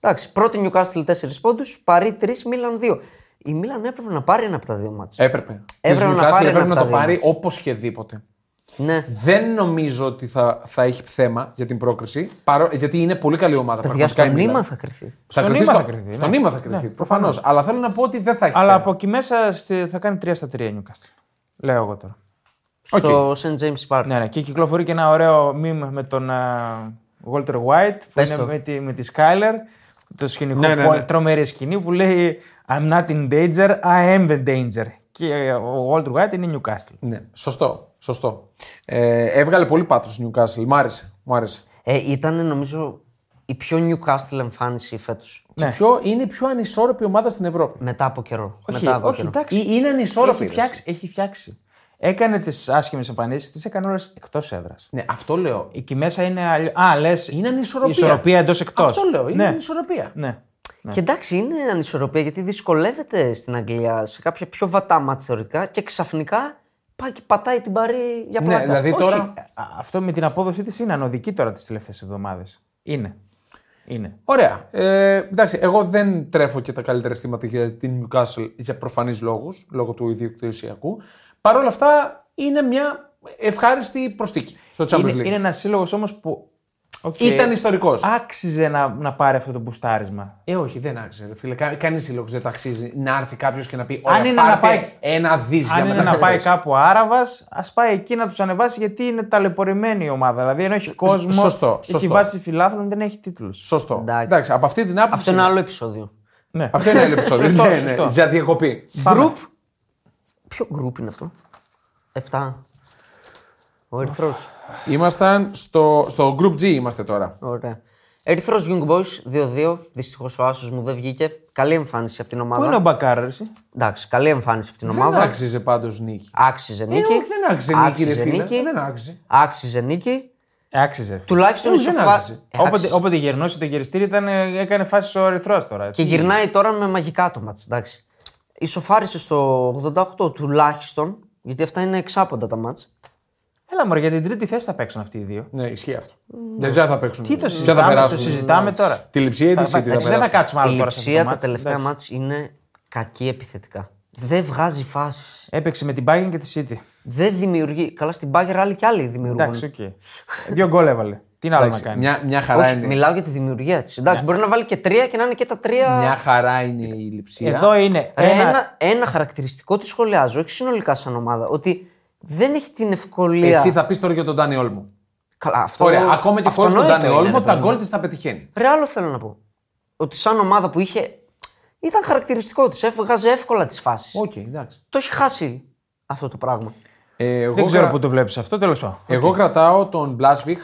Εντάξει, πρώτη Newcastle 4 πόντους, Παρή 3, Μίλαν 2. Η Μίλαν έπρεπε να πάρει ένα από τα δύο μάτια. Έπρεπε. Έπρεπε Της να Newcastle πάρει ένα έπρεπε από να τα το δύο πάρει μάτς. όπως και δίποτε. Ναι. Δεν νομίζω ότι θα, θα έχει θέμα για την πρόκριση. Παρό... Γιατί είναι πολύ καλή ομάδα. Παιδιά, πραγματικά στο η Μίλαν. νήμα θα κρυθεί. Θα Στο κρυθεί νήμα στο- θα κρυθεί, Στο ναι. νήμα θα κρυθεί. Προφανώς. Αλλά θέλω να πω ότι δεν θα έχει. Αλλά θέμα. από εκεί μέσα στη- θα κάνει 3 στα 3 η Newcastle. Λέω εγώ τώρα. Στο St. James Park. Ναι, ναι. Και κυκλοφορεί και ένα ωραίο meme με τον α, Walter White που Πες είναι το. με τη, με τη Skyler. Το σκηνικό, Ναι, ναι, που- ναι. τρομερή σκηνή που λέει I'm not in danger, I am the danger. Και ε, ο Walter White είναι Newcastle. Ναι, σωστό. σωστό. Ε, έβγαλε πολύ πάθος η Newcastle. Μ' άρεσε. Μου άρεσε. Ε, ήταν νομίζω η πιο Newcastle εμφάνιση φέτος. Και Πιο, είναι η πιο ανισόρροπη ομάδα στην Ευρώπη. Μετά από καιρό. Όχι, Μετά από όχι, καιρό. εντάξει. Ή- είναι ανισόρροπη. Έχει φτιάξει. Έχει φτιάξει. Έκανε τις άσχημες εμφανίσεις, τις έκανε όλες εκτός έδρας. Ναι, αυτό λέω. Εκεί μέσα είναι. αλλιώ- Α, λες. Είναι ανισορροπία. Ισορροπία εντός εκτός. Αυτό λέω. Είναι ναι. ανισορροπία. Ναι. Και εντάξει, είναι ανισορροπία γιατί δυσκολεύεται στην Αγγλία σε κάποια πιο βατά μάτια θεωρητικά και ξαφνικά πάει και πατάει την παρή για Ναι, πλάκα. δηλαδή Όχι, τώρα. α, αυτό με την απόδοσή της είναι ανοδική τώρα τις τελευταίες εβδομάδες. Είναι. Είναι. Ωραία. Ε, εντάξει, εγώ δεν τρέφω και τα καλύτερα αισθήματα για την Newcastle για προφανείς λόγους, λόγω του ιδιοκτησιακού. Παρ' όλα αυτά είναι μια ευχάριστη προσθήκη στο Champions Είναι, League. είναι ένας σύλλογος όμως που. οκ, Ήταν ιστορικός. Άξιζε να, να πάρει αυτό το μπουστάρισμα. Ε, όχι, δεν άξιζε. ρε Φίλε, Κα- κανείς σύλλογος δεν τα αξίζει να έρθει κάποιος και να πει: Αν Ωραία, είναι να πάρτε πάει- ένα δις για Αν είναι να μεταγραφές». πάει κάπου Άραβας, ας πάει εκεί να τους ανεβάσει γιατί είναι ταλαιπωρημένη η ομάδα. Δηλαδή ενώ έχει κόσμος, σωστό, έχει σωστό. βάση φιλάθλων, δεν έχει τίτλους. Σωστό. Εντάξει. Εντάξει, από αυτή την άποψη. Αυτό είναι άλλο επεισόδιο. Ναι. Αυτό είναι άλλο επεισόδιο. Σωστό, ναι, ναι, σωστό. για διακοπή. Group. Ποιο group είναι αυτό; 7. Ο Ερυθρό. Ήμασταν στο, στο Group G είμαστε τώρα. Ωραία. Ερυθρό Young Boys 2-2. Δυστυχώς ο Άσος μου δεν βγήκε. Καλή εμφάνιση από την Πού ομάδα. είναι ο Μπακάρα, εσύ; Εντάξει, καλή εμφάνιση από την Δεν ομάδα. άξιζε πάντως νίκη. Άξιζε νίκη. όχι, δεν άξιζε νίκη, ρε φίλε. νίκη. Δεν άξιζε. Άξιζε νίκη. Άξιζε. Τουλάχιστον Όχι, δεν ισοφα... άξιζε. Ε, Όποτε, άξιζε. όποτε γερνώσει το γυριστήρι ήταν, ε, έκανε φάση ο Ερυθρό τώρα. Και γυρνάει τώρα με μαγικά το μάτς, εντάξει. Ισοφάρισε στο 88 τουλάχιστον, γιατί αυτά είναι εξάποντα τα μάτς. Έλα μωρέ, για την τρίτη θέση θα παίξουν αυτοί οι δύο. Ναι, ισχύει αυτό. Δεν θα παίξουν. Τι το δεν θα συζητάμε, το περάσουν. συζητάμε τώρα. Τη λειψία ή τη City θα Εντάξει, δεν θα περάσουν. κάτσουμε άλλο Η τώρα σε αυτό λειψία το τα μάτς. τελευταία Εντάξει. μάτς είναι κακή επιθετικά. Δεν βγάζει φάση. Έπαιξε με την Bayern και τη City. Δεν δημιουργεί. Καλά στην Bayern άλλοι κι άλλοι δημιουργούν. Εντάξει, οκ. Δύο γκολ έβαλε. Τι άλλο να Εντάξει, κάνει; Μια, μια χαρά Όχι, είναι. μιλάω για τη δημιουργία της. Εντάξει, μπορεί να βάλει και τρία και να είναι και τα τρία. Μια χαρά είναι η Λειψία. Εδώ είναι Ρε, ένα. ένα... ένα χαρακτηριστικό τη σχολιάζω, όχι συνολικά σαν ομάδα, ότι δεν έχει την ευκολία. Εσύ θα πεις τώρα για τον Ντάνι Όλμο. Καλά, αυτό... Ωραία, ακόμα και χωρίς τον αυτονόητο Ντάνι είναι, Όλμο, ρε τα παιδί μου. γκολ της τα πετυχαίνει. Ρε, άλλο θέλω να πω. Ότι σαν ομάδα που είχε. ήταν χαρακτηριστικό της. Έβγαζε εύκολα τις φάσεις. Οκ, εντάξει. Το έχει χάσει αυτό το πράγμα. Ε, εγώ, Δεν ξέρω κρα- πού το βλέπεις αυτό, τέλος πάντων. εγώ κρατάω τον Μπλάσβιχ,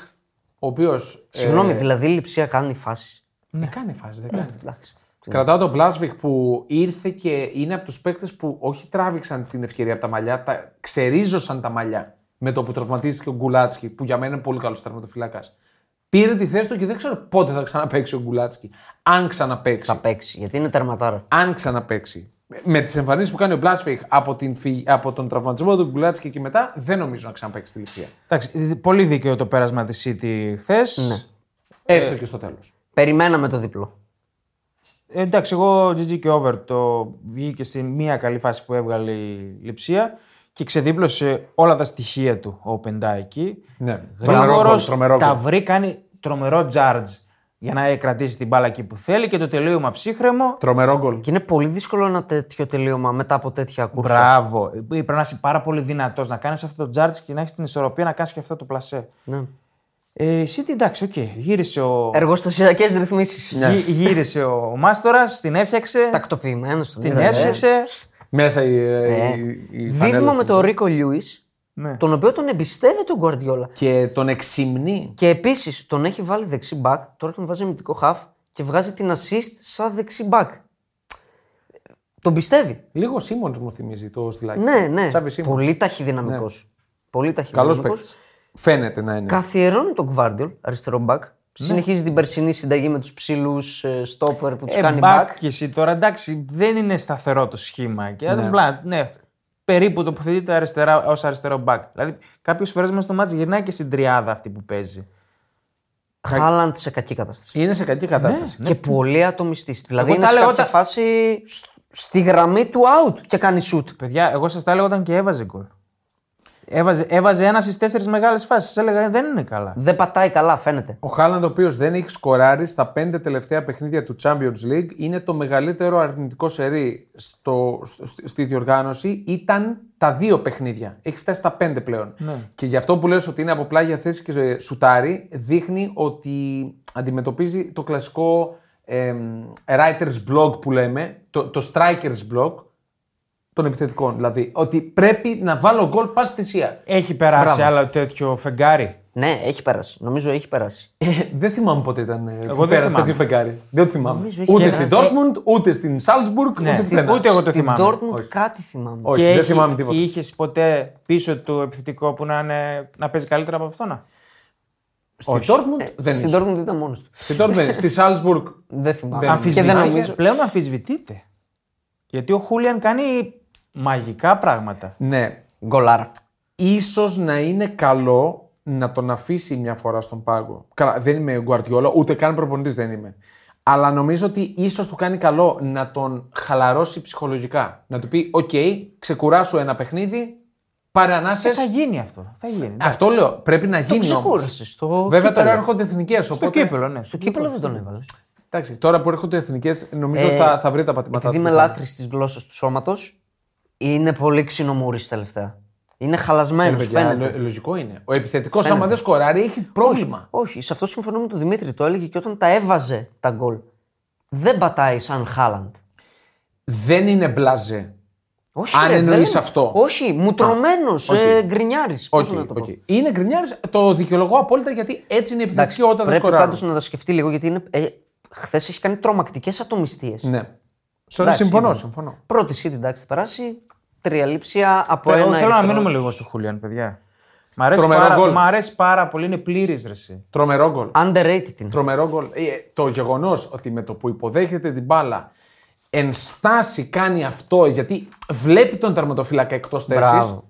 ο οποίος. Συγγνώμη, δηλαδή η Λειψία κάνει φάσεις. Ναι, κάνει φάση, δεν κάνει. Εντάξει. Κρατάω τον Μπλάσβιχ που ήρθε και είναι από τους παίκτες που όχι τράβηξαν την ευκαιρία από τα μαλλιά, τα ξερίζωσαν τα μαλλιά με το που τραυματίστηκε ο Γκουλάτσκι, που για μένα είναι πολύ καλός τερματοφύλακας. Πήρε τη θέση του και δεν ξέρω πότε θα ξαναπέξει ο Γκουλάτσκι. Αν ξαναπέξει. Θα παίξει γιατί είναι τερματάρα. Αν ξαναπέξει. Με τις εμφανίσεις που κάνει ο Μπλάσφιχ από, την, φυ- από τον τραυματισμό του Γκουλάτσκι και μετά, δεν νομίζω να ξαναπέξει τη ληψία. Εντάξει, πολύ δίκαιο το πέρασμα της City χθες. Ναι. Έστω και στο τέλος. Περιμέναμε το διπλό. Ε, εντάξει, εγώ GG και over το βγήκε στη μία καλή φάση που έβγαλε η λειψία και ξεδίπλωσε όλα τα στοιχεία του ο Πεντά εκεί. Ναι. Τρομερό γκολ, Γρήγορος, τρομερό τα γκολ. βρει, κάνει τρομερό τζάρτζ για να κρατήσει την μπάλα εκεί που θέλει και το τελείωμα ψύχραιμο. Τρομερό γκολ. Και είναι πολύ δύσκολο ένα τέτοιο τελείωμα μετά από τέτοια κούρσα. Μπράβο. Ε, Πρέπει να είσαι πάρα πολύ δυνατός να κάνεις αυτό το charge και να έχεις την ισορροπία να κάνεις και αυτό το πλασέ. Ναι. Ε, εσύ τι εντάξει, οκ. Γύρισε ο, Εργοστασιακές ρυθμίσεις. γύ- γύρισε ο Μάστορας, την έφτιαξε, Τακτοποιημένος τον την είδατε, ε. έσωσε. Μέσα η. Ε, η- η Δίδυμο φανέλα με στην- τον Ρίκο Λιούις, Ναι. τον οποίο τον εμπιστεύεται ο Γκουαρδιόλα. Και τον εξυμνεί. Και επίσης τον έχει βάλει δεξί μπακ, τώρα τον βάζει αμυντικό half και βγάζει την assist σαν δεξί μπακ. Τον πιστεύει. Λίγο Σίμονς μου θυμίζει το στυλάκι. Ναι, ναι. Τσάβη Σίμονς. Πολύ ταχυδυναμικός. Πολύ Καλός ταχυδυναμικό. παίκτης. Φαίνεται να είναι. Καθιερώνει τον Γκβάρντιολ, αριστερό μπακ. Ναι. Συνεχίζει την περσινή συνταγή με τους ψηλού στόπερ που τους Ε, κάνει back back. και εσύ τώρα εντάξει, δεν είναι σταθερό το σχήμα. Και ναι. ναι, περίπου τοποθετείται αριστερά ως αριστερό back. Δηλαδή, κάποιες φορές μέσα στο μάτι γυρνάει και στην τριάδα αυτή που παίζει. Χάλαντ σε κακή κατάσταση. Είναι σε κακή κατάσταση. Και πολύ ατομιστή. Δηλαδή Εγώ είναι τα σε λέω κάποια τα- φάση σ- στη γραμμή του out και κάνει shoot. Παιδιά, εγώ σας τα έλεγα όταν και έβαζε γκολ. Έβαζε, έβαζε ένα στις τέσσερις μεγάλες φάσεις. Έλεγα «Ε, δεν είναι καλά. Δεν πατάει καλά, φαίνεται. Ο Χάλαντ, ο οποίος δεν έχει σκοράρει στα πέντε τελευταία παιχνίδια του Champions League, είναι το μεγαλύτερο αρνητικό σερί στο, στο- στη διοργάνωση. Ήταν τα δύο παιχνίδια. Έχει φτάσει στα πέντε πλέον. Και γι' αυτό που λες ότι είναι από πλάγια θέση και σουτάρει, δείχνει ότι αντιμετωπίζει το κλασικό εμ, writer's block που λέμε, το, το striker's block των επιθετικών. Δηλαδή, ότι πρέπει να βάλω γκολ πάση θυσία. Έχει περάσει Μπράβο. άλλο τέτοιο φεγγάρι; Ναι, έχει περάσει. Νομίζω έχει περάσει. Ε, δεν θυμάμαι πότε ήταν ε, που δεν πέρασε θυμάμαι. τέτοιο φεγγάρι. Δεν το θυμάμαι. Νομίζω έχει Ούτε περάσει. στην Dortmund, ούτε στην Salzburg, Ναι, ούτε στην- πουθενά. ούτε εγώ το Στην θυμάμαι. Dortmund κάτι θυμάμαι. Όχι, και δεν έχει- θυμάμαι τίποτα. Και είχες ποτέ πίσω του επιθετικό που να, είναι, να παίζει καλύτερα από αυτό. Να. Στην Dortmund δεν Στην είχε. Dortmund ήταν μόνος του. Στην Dortmund δεν είναι. Στη Salzburg Δεν θυμάμαι. Δεν- και Αμφισβητεί- δεν νομίζω. Πλέον αμφισβητείται. Γιατί ο Χούλιαν κάνει μαγικά πράγματα. ναι. Γκολάρα. Ίσως να είναι καλό να τον αφήσει μια φορά στον πάγκο. Καλά, δεν είμαι Γκουαρδιόλα, ούτε καν προπονητής δεν είμαι. Αλλά νομίζω ότι ίσως του κάνει καλό να τον χαλαρώσει ψυχολογικά. Να του πει: Οκ, ξεκουράσου ένα παιχνίδι, πάρε ανάσες. Ε, θα γίνει αυτό. Θα γίνει. εντάξει. Αυτό λέω. Πρέπει να γίνει όμως. Ξεκούρασες. Στο Βέβαια κύπελο. τώρα έρχονται εθνικές. Στο Οπότε... κύπελο, ναι. Στο κύπελο δεν τον έβαλες. Εντάξει, τώρα που έρχονται εθνικές, νομίζω Ε, θα, θα βρει τα πατήματά Επειδή του. είμαι λάτρης της γλώσσας του σώματος, είναι πολύ ξινομούρη τελευταία. Είναι χαλασμένος, Ε, παιδιά, φαίνεται. λο- λογικό είναι. Ο επιθετικός, άμα δεν σκοράρει, έχει πρόβλημα. Όχι, σε αυτό συμφωνώ με τον Δημήτρη. Το έλεγε και όταν τα έβαζε τα γκολ. Δεν πατάει σαν Χάλαντ. Δεν είναι μπλαζέ. Όχι, Αν ρε, δεν εννοείς είναι. αυτό. Όχι, μουτρωμένος, ε, γκρινιάρης. Όχι, όχι. Είναι γκρινιάρης, το δικαιολογώ απόλυτα γιατί έτσι είναι η επιθετική όταν δεν Πρέπει σκοράρει. πάντως να τα σκεφτεί λίγο γιατί είναι, ε, χθες έχει κάνει τρομακτικές ατομιστίες. Ναι. Sorry, Εντάξει, συμφωνώ, είναι. συμφωνώ. Πρώτη seed, εντάξει, θα περάσει. Τρία λήψια από Εγώ ένα. θέλω να ερυθρός. μείνουμε λίγο στο Χούλιαν, παιδιά. Μ' αρέσει, Τρομερό πάρα, γκολ. μ' αρέσει πάρα πολύ, είναι πλήρης ρεσί. Τρομερό γκολ. Underrated είναι. Τρομερό γκολ. Ε, το γεγονός ότι με το που υποδέχεται την μπάλα εν στάση κάνει αυτό γιατί βλέπει τον τερματοφύλακα εκτός θέσης. Μπράβο.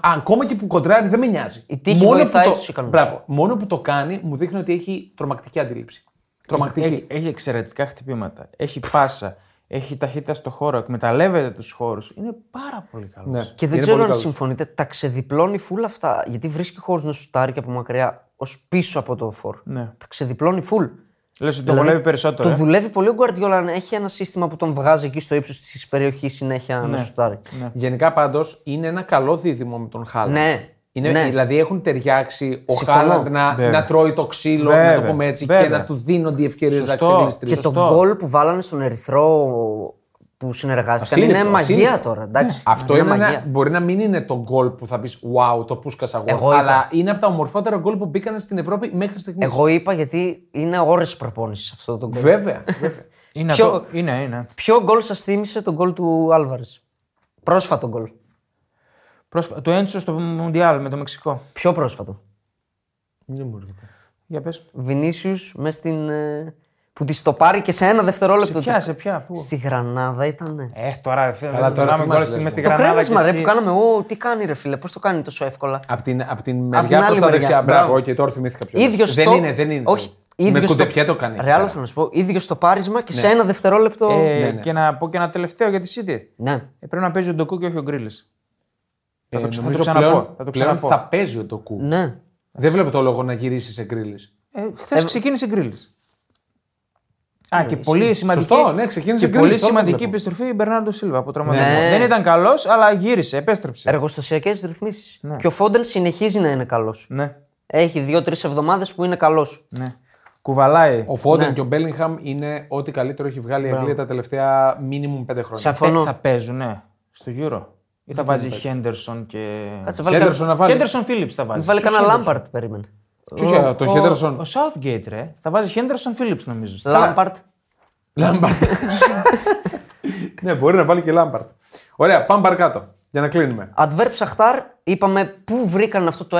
Ακόμα και που κοντράρει δεν με νοιάζει. Η τύχη βοηθάει που το, τους ικανούς. Μπράβο. Μόνο που το κάνει μου δείχνει ότι έχει τρομακτική αντίληψη. Τρομακτική. Έχει, έχει εξαιρετικά χτυπήματα. Έχει πάσα. Έχει ταχύτητα στο χώρο. Εκμεταλλεύεται τους χώρους. Είναι πάρα πολύ καλός. Ναι. Και δεν Είναι ξέρω πολύ αν καλός. συμφωνείτε, τα ξεδιπλώνει φουλ αυτά. Γιατί βρίσκει χώρο να σουτάρει και από μακριά ως πίσω από το φόρ. Ναι. Τα ξεδιπλώνει φουλ. Λες ότι το βολεύει περισσότερο. Το ε; δουλεύει πολύ ο Γκουαρδιόλα να έχει ένα σύστημα που τον βγάζει εκεί στο ύψος της περιοχής συνέχεια Ναι. να σουτάρει. Γενικά πάντως είναι ένα καλό δίδυμο με τον Χάλαντ. Ναι. Είναι, Ναι. Δηλαδή έχουν ταιριάξει ο Συμφωνώ. Χάλαντ να, Βέβαια. να τρώει το ξύλο, να Βέβαια. το πούμε έτσι, Βέβαια. και να του δίνονται οι ευκαιρίες να Σωστό. ξεγλιστρήσει. Και το Σωστό. γκολ που βάλανε στον Ερυθρό που συνεργάστηκαν είναι Ασύλληπτο, μαγεία ασύλληπτο. τώρα. Εντάξει. Αυτό είναι μαγεία. ένα, μπορεί να μην είναι το γκολ που θα πεις Wow, το πούσκασα εγώ. Εγώ είπα. αλλά είναι από τα ομορφότερα γκολ που μπήκαν στην Ευρώπη μέχρι στιγμής. Εγώ είπα γιατί είναι ώρες προπόνησης αυτό το γκολ. Βέβαια. βέβαια. Είναι, Ποιο- αυτό- είναι, είναι. Ποιο γκολ σας θύμισε το γκολ του Άλβαρες; Πρόσφατο γκολ. Πρόσφα- Το έντσο στο Μουντιάλ με το Μεξικό. Πιο πρόσφατο. Δεν μου έρχεται. Για πες. Βινίσιους μες στην. ε, που τη το πάρει και σε ένα δευτερόλεπτο. Σε ποια, σε ποια, πού; Στη Γρανάδα ήταν. Ε, τώρα δεν Καλά, θέλω τώρα να τι μην μας κολλάς λες, μες στη μου. Το Γρανάδα κρέμασμα κι ρε εσύ. που κάναμε. Ω, τι κάνει ρε φίλε, πώς το κάνει τόσο εύκολα. Από την, απ' την Απ' μεριά την άλλη προς τα μεριά. δεξιά. Μπράβο, Μπράβο. οκ, τώρα θυμήθηκα πιο. ίδιο δεν στο... είναι, δεν είναι. Όχι. Με ίδιο στο- κουντεπιέ το κάνει. Ρε, άλλο θέλω να σου πω. ίδιο στο πάρισμα και σε ένα δευτερόλεπτο. Ε, Ναι, ναι. Και να πω και ένα τελευταίο για τη City. Ναι. Ε, πρέπει να παίζει ο Ντοκού και όχι ο Γκρίλις. Ε, θα το ξα- θα νομίζω το ξαναπώ, πλέον, θα το πλέον ξαναπώ. θα παίζει ο Ντοκού. ναι. Δεν βλέπω το λόγο να γυρίσει σε γκρίλι. Ε, Χθες ξεκίνησε Γκρίλης. Α, και πολύ σημαντική, Σωστό, ναι, ξεκίνησε και Γκρίλης, πολύ τώρα το σημαντική βλέπω. επιστροφή η Μπερνάρντο Σίλβα από τραυματισμό. Ναι. Δεν ήταν καλός, αλλά γύρισε, επέστρεψε. Εργοστασιακές ρυθμίσεις. Και ο Φόντεν συνεχίζει να είναι καλός. Ναι, Έχει δύο-τρεις εβδομάδες που είναι καλός. ναι. Κουβαλάει. Ο Φόντεν Ναι. και ο Μπέλιγχαμ είναι ό,τι καλύτερο έχει βγάλει η Αγγλία τα τελευταία μίνιμουμ πέντε χρόνια. Συμφωνώ. Ε, θα παίζουν, ναι, στο Euro. Ή θα βάζει Χέντερσον και. Κάτσε, βάλε Χέντερσον να βάλει. Χέντερσον Φίλιπς θα βάζει. Βάλε Ποιος κανένα Henderson? Λάμπαρτ, περίμενε. Ποιος είναι, το Ο- Χέντερσον; Ο Southgate, ρε. Θα βάζει Χέντερσον Φίλιπς νομίζω. Λάμπαρτ. Λάμπαρτ. *laughs* ναι, μπορεί να βάλει και Λάμπαρτ. Ωραία, πάμε παρακάτω. Για να κλείνουμε. Αντβέρπ Σαχτάρ, είπαμε πού βρήκαν αυτό το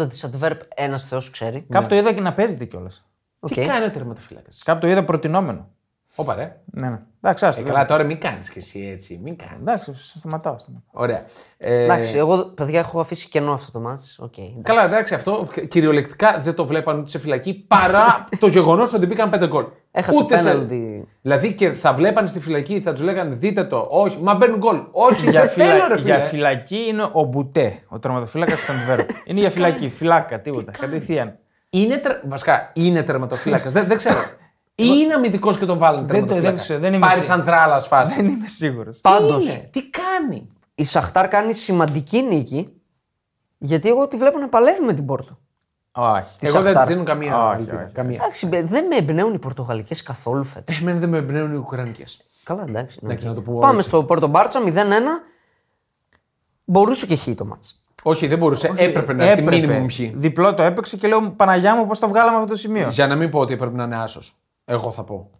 1,80 της Αντβέρπ, ένας Θεός ξέρει. Κάπου το είδα και να παίζεται κιόλας. Οκ. Τι κάνει ο τερματοφύλακα. Κάπου το είδα προτεινόμενο. Όπα ρε. Ναι, ναι. Εντάξει, άστο. Ε, καλά, τώρα μην κάνεις κι εσύ έτσι. Μην κάνεις. Εντάξει, σταματάω. σταματάω. Ωραία. Ε, Εντάξει, εγώ παιδιά έχω αφήσει κενό αυτό το ματς. Οκ, εντάξει. Καλά, εντάξει, αυτό κυριολεκτικά δεν το βλέπαν ούτε σε φυλακή παρά το γεγονός ότι μπήκαν πέντε γκολ. Έχασε Ούτε σε- πέναλτι. Δηλαδή και θα βλέπανε στη φυλακή, θα τους λέγανε δείτε το. Όχι, μα μπαίνουν γκολ. Όχι, για, δεν θέλω, φυλα... ρε φίλε. για φυλακή είναι ο Μπουτέ, ο τερματοφύλακας της Αντβέρπ. *laughs* είναι για φυλακή, φυλάκα, τίποτα. Κατευθείαν. Είναι τερ... Βασικά, είναι τερματοφύλακας. δεν, δεν ξέρω. Ή είναι αμυντικός και τον βάλουν Δεν το- τερματοφύλακα. δεν ξέρω, δεν είμαι Πάρει σίγουρος. σαν θράλα φάση. Δεν είμαι σίγουρος. Πάντως, Τι, είναι, τι κάνει; η Σαχτάρ κάνει σημαντική νίκη γιατί εγώ τη βλέπω να παλεύει με την Πόρτο. Όχι. Τη Εγώ δεν Σαχτάρ. της δίνω καμία Όχι, ελπίδα. όχι. Καμία. Εντάξει, μπε- δεν με εμπνέουν οι Πορτογαλικές καθόλου φέτος. Εμένα δεν με εμπνέουν οι Ουκρανικές. Καλά, εντάξει. ναι, Εντάξει, οκ. να το πω Πάμε έτσι. στο Πόρτο Μπάρτσα 0-1. Μπορούσε και χ το ματς. Όχι, δεν μπορούσε. Έπρεπε να έρθει μίνιμουμ χ. Διπλό το έπαιξε και λέω Παναγιά μου πώς το βγάλαμε αυτό το σημείο. Για να μην πω ότι έπρεπε να είναι άσος. Εγώ θα πω.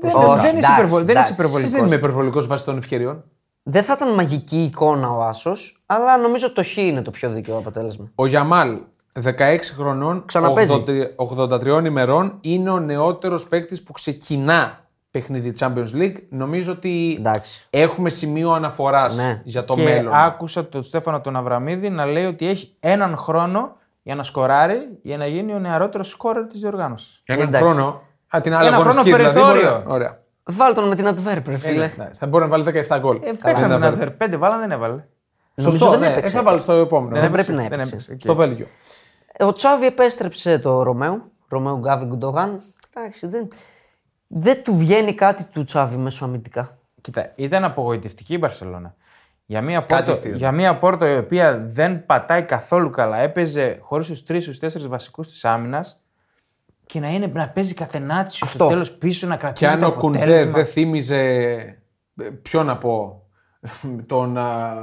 Δεν, Όχι, δεν, είσαι εντάξει, υπερβολ- δεν είσαι εντάξει. Δεν υπερβολικό. είμαι υπερβολικός βάσει των ευκαιριών. Δεν θα ήταν μαγική εικόνα ο Άσος, αλλά νομίζω το χ είναι το πιο δίκαιο αποτέλεσμα. Ο Γιαμάλ, 16 χρονών, Ξαναπέζει. 80 83 ημερών, είναι ο νεότερος παίκτης που ξεκινά παιχνίδι Champions League. Νομίζω ότι Εντάξει. έχουμε σημείο αναφοράς Ναι. για το και μέλλον. άκουσα τον Στέφανο τον Αβραμίδη να λέει ότι έχει έναν χρόνο για να σκοράρει για να γίνει ο νεαρότερος σκόρερ της διοργάνωσης. Έναν εντάξει. χρόνο. Α, την άλλη Ένα χρόνο αγωνιστική, δηλαδή, περιθώριο. μπορεί- Ωραία. Βάλ τον με την Αντβέρπ, ρε φίλε. Εντάξει, θα μπορεί να βάλει 17 γκολ. Ε, παίξαμε την Αντβέρπ. Πέντε βάλαν δεν έβαλε. Νομίζω Σωστό, δεν ναι, έπαιξε. ε, θα βάλει στο επόμενο. Δεν πρέπει να δεν έπαιξε. έπαιξε. Στο Βέλγιο. Ο Τσάβη επέστρεψε το Ρομέου. Ρομέου Γκάβι Γκουντογάν. Εντάξει, δεν, δεν του βγαίνει κάτι του Τσάβη μεσοαμυντικά. Κοίτα, ήταν απογοητευτική η Μπαρσελόνα. Για μια, Κάτι πόρτο, αστείο. για μια πόρτο η οποία δεν πατάει καθόλου καλά, έπαιζε χωρίς τους τρεις τους τέσσερις βασικούς της άμυνας και να, είναι, να παίζει κατενάτσιο Αυτό. στο τέλος πίσω να Και κρατήσει αν το ο Κουντέ αποτέλεσμα. δεν θύμιζε. ε, Ποιο να πω. Τον. α,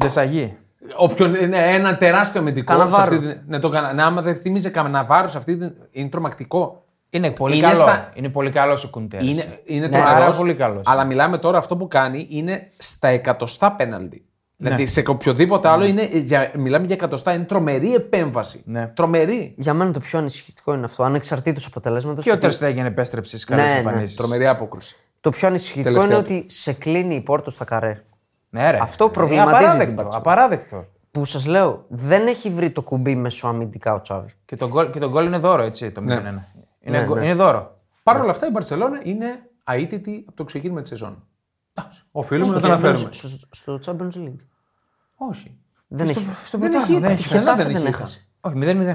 Ντεσαγί. Όποιον, ναι, ένα τεράστιο αμυντικό. σε Καναβάρο. αυτή την- ναι, το Κανα- ναι, άμα δεν θύμιζε Καναβάρο σε αυτή την. Είναι τρομακτικό. Είναι πολύ Είναι καλό. στα- Είναι πολύ καλός ο Κουντέ. Είναι, είναι Ναι, τρομερός, άρα πολύ καλός. Αλλά μιλάμε τώρα αυτό που κάνει είναι στα εκατοστά πέναλτι. Ναι. Δηλαδή σε οποιοδήποτε άλλο είναι, για, μιλάμε για εκατοστά. Είναι τρομερή επέμβαση. Ναι. Τρομερή. Για μένα το πιο ανησυχητικό είναι αυτό, ανεξαρτήτως αποτελέσματος. Και ο Τερστέγεν επέστρεψε στι καλές Ναι, ναι. εμφανίσεις. Τρομερή απόκριση. Το πιο ανησυχητικό Τελευταίο είναι του. ότι σε κλείνει η πόρτα στα καρέ. Ναι, ρε. Αυτό Είναι προβληματίζει την Απαράδεκτο. Μπαρτσελόνα. απαράδεκτο. Που σας λέω, δεν έχει βρει το κουμπί μεσοαμυντικά ο Τσάβη. Και το γκολ, και το γκολ είναι δώρο, έτσι, το 0-1. Είναι, Ναι, γκολ- ναι. είναι δώρο. Παρ' όλα αυτά η Μπαρσελόνα είναι αίτητη από το ξεκίνημα της σεζόν. Εντάξει, Οφείλουμε να το Στο αναφέρουμε. Champions- στο, στο Champions League. Όχι. Δεν έχει. Στο Δεν πρωτάθλημα έχει δεν ήττα. έχει Τυχερά Χετάφε δεν δεν έχει έχασε. Όχι,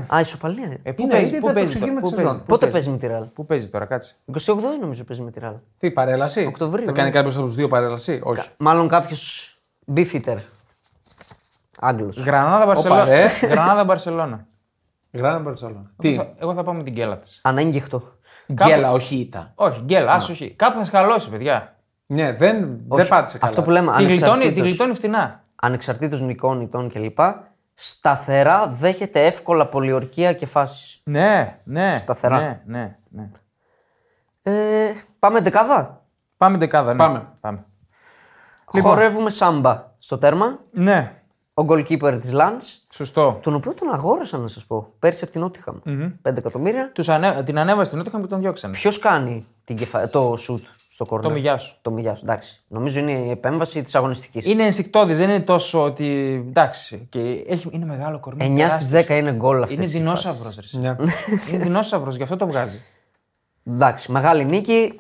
0-0. Α, ισοπαλία. Ε, πού Είναι παίζει, ήδη πού από το παίζει, ξεκίνημα πού της παίζει, σεζόν. πού Πότε παίζει. παίζει με τη Ρεάλ; Πού παίζει τώρα, κάτσε. 28 νομίζω παίζει με τη Ρεάλ. Τι παρέλαση; Οκτωβρίου, Θα ναι. κάνει κάποιος από τους δύο παρέλαση; Όχι. Μάλλον κάποιος beefeater. Άγγλος. Γρανάδα Μπαρσελόνα. ρε. *laughs* Γρανάδα Μπαρσελόνα. Γράμμα Μπαρσελόνα. Τι; Εγώ θα- Εγώ θα πάω με την γκέλα της. Ανέγγιχτο. Γκέλα, όχι ήττα. Όχι, γκέλα, άσο όχι. Κάπου θα σκαλώσει, παιδιά. Ναι, δεν, δεν πάτησε καλά. Αυτό που λέμε Τη γλιτώνει, τη ανεξαρτήτως, γλιτώνει φτηνά. Ανεξαρτήτως νικών, ητών κλπ. Σταθερά δέχεται εύκολα πολιορκία και φάσει. Ναι, ναι. Σταθερά. Ναι, ναι, ναι. Ε, πάμε δεκάδα; Πάμε δεκάδα. Ναι. Πάμε. Πάμε. Χορεύουμε σάμπα στο τέρμα. Ναι. Ο goalkeeper της Λαντ. Σωστό. Τον οποίο τον αγόρασαν, να σας πω, πέρσι από την Νότιχαμ. 5 εκατομμύρια. Τους ανε... Την ανέβασε στην Νότιχαμ και τον διώξανε. Ποιος κάνει την κεφα... το σουτ στο κόρνερ. Το Μιγιάσου. Το Μιγιάσου, εντάξει. Νομίζω είναι η επέμβαση της αγωνιστικής. Είναι ενστικτόδη, δεν είναι τόσο ότι. Εντάξει. Και έχει... Είναι μεγάλο κορμί. 9 στις 10 είναι γκολ αυτές. Είναι δεινόσαυρος. Ναι. είναι δεινόσαυρος, γι' αυτό το βγάζει. Εντάξει, μεγάλη νίκη.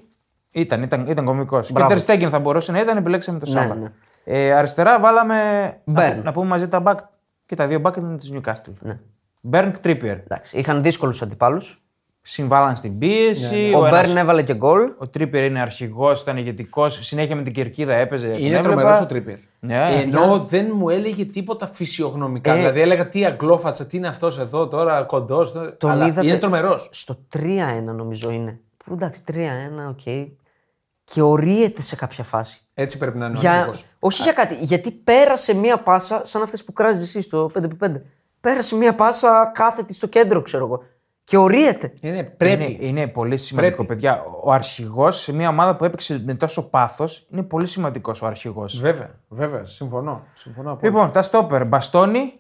Ήταν, ήταν, ήταν κωμικό. Και Μπράβο. Τερστέγγεν θα μπορούσε να ήταν, επιλέξαμε το Ναι, Σάβα. ναι. Ε, αριστερά βάλαμε. Να, Μπέρν. να πούμε μαζί τα μπακ. Και τα δύο μπακ ήταν της Newcastle. Ναι. Μπέρν Τρίπιερ. Εντάξει, είχαν δύσκολους αντιπάλους. Συμβάλλαν στην πίεση. Ο, ένας- Μπέρν έβαλε και γκολ. Ο Τρίπιερ είναι αρχηγός, ήταν ηγετικός. Συνέχεια με την κερκίδα έπαιζε. τον Είναι έβλεπα. τρομερός ο Τρίπιερ. Ναι, Ενώ δεν μου έλεγε τίποτα φυσιογνωμικά. Ε, δηλαδή έλεγα τι αγγλόφατσα, τι είναι αυτός εδώ τώρα, κοντός. Τον Αλλά είδατε είναι τρομερός. στο 3-1 νομίζω είναι. Που εντάξει, 3-1, οκ. Και ορίεται σε κάποια φάση. Έτσι πρέπει να είναι ο Για... αρχηγός. Όχι για κάτι, γιατί πέρασε μία πάσα, σαν αυτές που κράζεις εσύ στο 5x5. Πέρασε μία πάσα κάθετη στο κέντρο, ξέρω εγώ. Και ορίεται. Είναι, πρέπει. Είναι, είναι πολύ σημαντικό, Πρέπει. παιδιά. Ο αρχηγός σε μια ομάδα που έπαιξε με τόσο πάθος είναι πολύ σημαντικός ο αρχηγός. Βέβαια, βέβαια, συμφωνώ. συμφωνώ απόλυτα. Λοιπόν, τα στόπερ. Μπαστόνι.